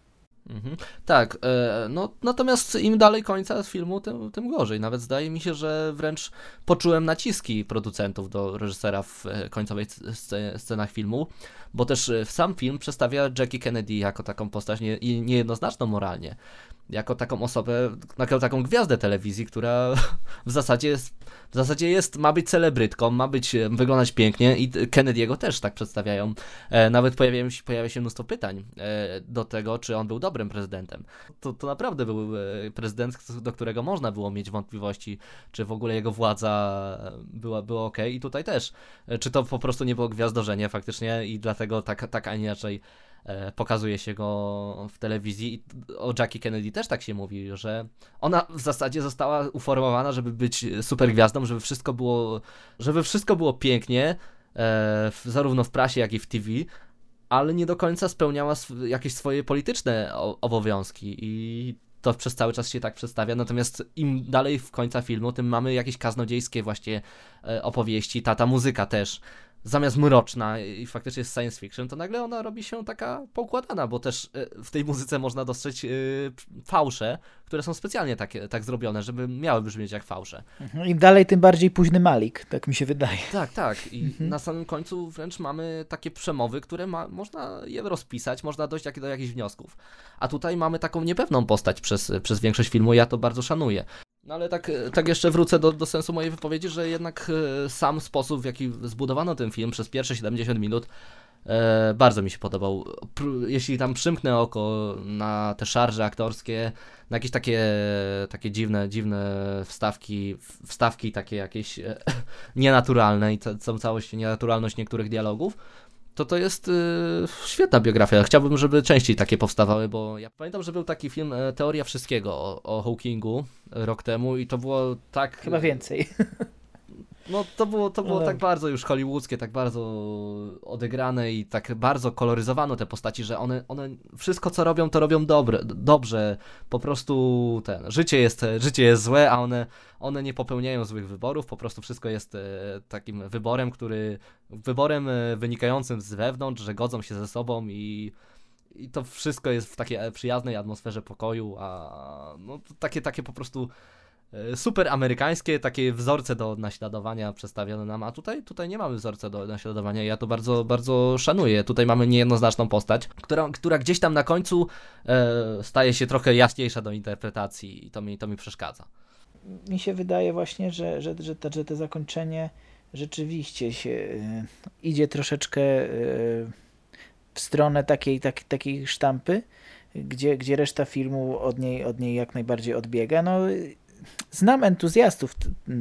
Mhm. Tak, e, no natomiast im dalej końca filmu, tym, tym gorzej. Nawet zdaje mi się, że wręcz poczułem naciski producentów do reżysera w e, końcowej scenach filmu, bo też w sam film przedstawia Jackie Kennedy jako taką postać nie, niejednoznaczną moralnie jako taką osobę, jako taką gwiazdę telewizji, która w zasadzie jest, w zasadzie jest, ma być celebrytką, ma być, e, wyglądać pięknie i Kennedy'ego też tak przedstawiają. E, nawet pojawia się, pojawia się mnóstwo pytań e, do tego, czy on był dobrym prezydentem. To, to naprawdę był prezydent, do którego można było mieć wątpliwości, czy w ogóle jego władza była, była ok i tutaj też. Czy to po prostu nie było gwiazdorzenie faktycznie i dlatego tak, tak a nie inaczej E, pokazuje się go w telewizji. I o Jackie Kennedy też tak się mówi, że ona w zasadzie została uformowana, żeby być super gwiazdą, żeby wszystko było, żeby wszystko było pięknie, e, zarówno w prasie, jak i w TV, ale nie do końca spełniała jakieś swoje polityczne obowiązki. I to przez cały czas się tak przedstawia, natomiast im dalej w końca filmu, tym mamy jakieś kaznodziejskie właśnie e, opowieści, ta, ta muzyka też zamiast mroczna i faktycznie jest science fiction, to nagle ona robi się taka poukładana, bo też e, w tej muzyce można dostrzec e, fałsze, które są specjalnie tak, tak zrobione, żeby miały brzmieć jak fałsze. Mhm. Im dalej, tym bardziej późny Malik, tak mi się wydaje. Tak, tak. I mhm. na samym końcu wręcz mamy takie przemowy, które ma, można je rozpisać, można dojść jak, do jakichś wniosków. A tutaj mamy taką niepewną postać przez, przez większość filmu, ja to bardzo szanuję. No ale tak, tak jeszcze wrócę do, do sensu mojej wypowiedzi, że jednak e, sam sposób, w jaki zbudowano ten film przez pierwsze 70 minut, e, bardzo mi się podobał. Jeśli tam przymknę oko na te szarże aktorskie, na jakieś takie, takie dziwne, dziwne wstawki, wstawki takie jakieś e, nienaturalne i całą całość nienaturalność niektórych dialogów, to to jest y, świetna biografia. Chciałbym, żeby częściej takie powstawały, bo ja pamiętam, że był taki film e, Teoria Wszystkiego o, o Hawkingu rok temu i to było tak... Chyba więcej. No to było, to było no tak bardzo już hollywoodzkie, tak bardzo odegrane i tak bardzo koloryzowano te postaci, że one, one wszystko co robią, to robią dobre, dobrze. Po prostu ten, życie jest, życie jest złe, a one, one nie popełniają złych wyborów, po prostu wszystko jest e, takim wyborem, który, wyborem e, wynikającym z wewnątrz, że godzą się ze sobą i i to wszystko jest w takiej przyjaznej atmosferze pokoju, a no, takie, takie po prostu E, super amerykańskie, takie wzorce do naśladowania przedstawione nam, a tutaj, tutaj nie mamy wzorca do naśladowania ja to bardzo, bardzo szanuję. Tutaj mamy niejednoznaczną postać, która, która gdzieś tam na końcu e, staje się trochę jaśniejsza do interpretacji i to mi, to mi przeszkadza. Mi się wydaje właśnie, że, że, że, te, że te zakończenie rzeczywiście się e, idzie troszeczkę e, w stronę takiej, tak, takiej sztampy, gdzie, gdzie reszta filmu od niej, od niej jak najbardziej odbiega. No, znam entuzjastów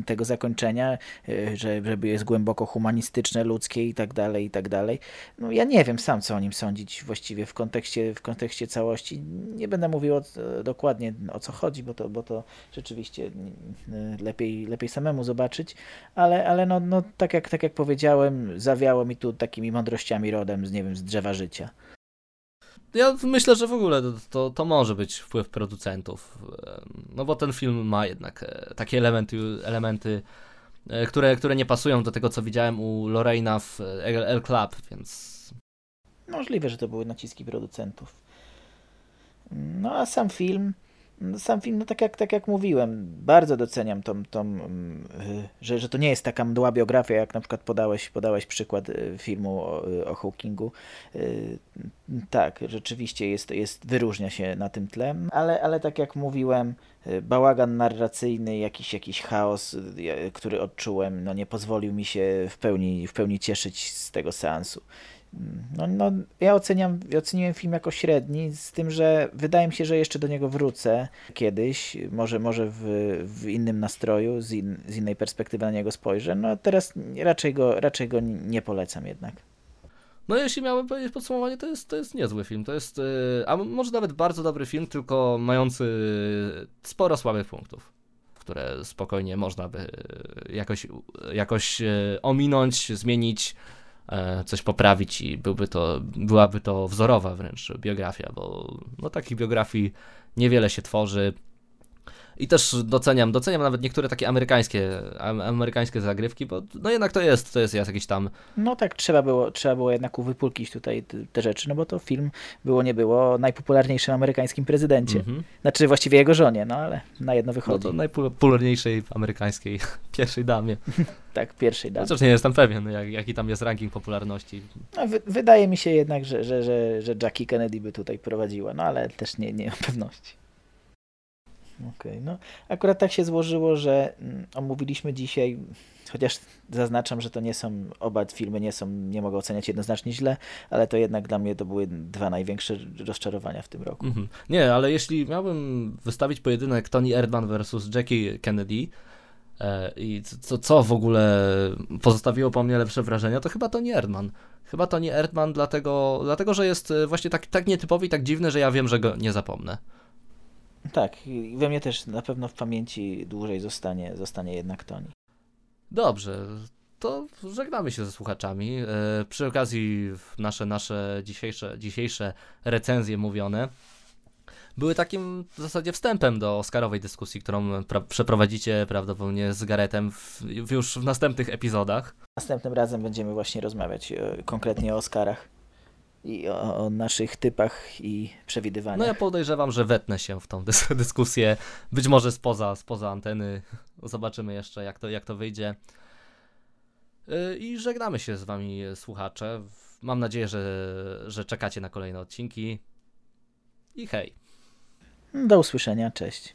tego zakończenia, e, że, żeby jest głęboko humanistyczne, ludzkie i tak dalej, i tak dalej. No ja nie wiem sam, co o nim sądzić właściwie w kontekście, w kontekście całości. Nie będę mówił o, dokładnie o co chodzi, bo to, bo to rzeczywiście lepiej, lepiej samemu zobaczyć, ale, ale no, no tak, jak, tak jak powiedziałem, zawiało mi tu takimi mądrościami rodem z, nie wiem, z drzewa życia ja myślę, że w ogóle to, to może być wpływ producentów, no bo ten film ma jednak e, takie elementy, elementy e, które, które nie pasują do tego, co widziałem u Lorraina w L Club, więc... Możliwe, że to były naciski producentów. No a sam film sam film, no tak jak, tak jak mówiłem, bardzo doceniam tą, tą mm, że, że to nie jest taka mdła biografia, jak na przykład podałeś, podałeś przykład y, filmu o, y, o Hawkingu. Y, tak, rzeczywiście jest, jest, wyróżnia się na tym tle, ale, ale tak jak mówiłem, bałagan narracyjny, jakiś, jakiś chaos, który odczułem, no nie pozwolił mi się w pełni, w pełni cieszyć z tego seansu. No, no, ja oceniam, oceniłem film jako średni, z tym, że wydaje mi się, że jeszcze do niego wrócę kiedyś, może, może w, w innym nastroju, z, in, z innej perspektywy na niego spojrzę. No teraz raczej go, raczej go nie polecam jednak. No jeśli miałbym powiedzieć podsumowanie, to jest, to jest niezły film. To jest, y, a może nawet bardzo dobry film, tylko mający sporo słabych punktów, które spokojnie można by jakoś, jakoś y, ominąć, zmienić coś poprawić i byłby to, byłaby to wzorowa wręcz biografia, bo no, takich biografii niewiele się tworzy. I też doceniam, doceniam nawet niektóre takie amerykańskie, amerykańskie zagrywki, bo no jednak to jest, to jest jakiś tam... No tak, trzeba było, trzeba było jednak uwypulkić tutaj te, rzeczy, no bo to film było nie było najpopularniejszym amerykańskim prezydencie. Mhm. Znaczy właściwie jego żonie, no ale na jedno No wychodzi. to najpopularniejszej amerykańskiej pierwszej damie. Tak, pierwszej daty. Chociaż nie jestem pewien, jak, jaki tam jest ranking popularności. No, wy, wydaje mi się jednak, że, że, że, że Jackie Kennedy by tutaj prowadziła, no ale też nie, nie mam pewności. Okej, no akurat tak się złożyło, że mm, omówiliśmy dzisiaj, chociaż zaznaczam, że to nie są, oba filmy nie są, nie mogę oceniać jednoznacznie źle, ale to jednak dla mnie to były dwa największe rozczarowania w tym roku. Mhm. Nie, ale jeśli miałbym wystawić pojedynek Tony Erdman versus Jackie Kennedy e, i co, co w ogóle pozostawiło po mnie lepsze wrażenia, to chyba Tony Erdman. Chyba Tony Erdman dlatego, dlatego że jest e, właśnie tak, tak nietypowy i tak dziwny, że ja wiem, że go nie zapomnę. Tak, i we mnie też na pewno w pamięci dłużej zostanie, zostanie jednak Tony. Dobrze, to żegnamy się ze słuchaczami. E, Przy okazji nasze, nasze dzisiejsze, dzisiejsze recenzje mówione były takim w zasadzie wstępem do Oscarowej dyskusji, którą pra przeprowadzicie prawdopodobnie z Garetem w już w następnych epizodach. Następnym razem będziemy właśnie rozmawiać e, konkretnie o Oscarach i o, o naszych typach i przewidywaniach. No ja podejrzewam, że wetnę się w tą dys dyskusję, być może spoza, spoza anteny. Zobaczymy jeszcze, jak to, jak to wyjdzie. Yy, I żegnamy się z wami, słuchacze. Mam nadzieję, że, że czekacie na kolejne odcinki. I hej. Do usłyszenia, cześć.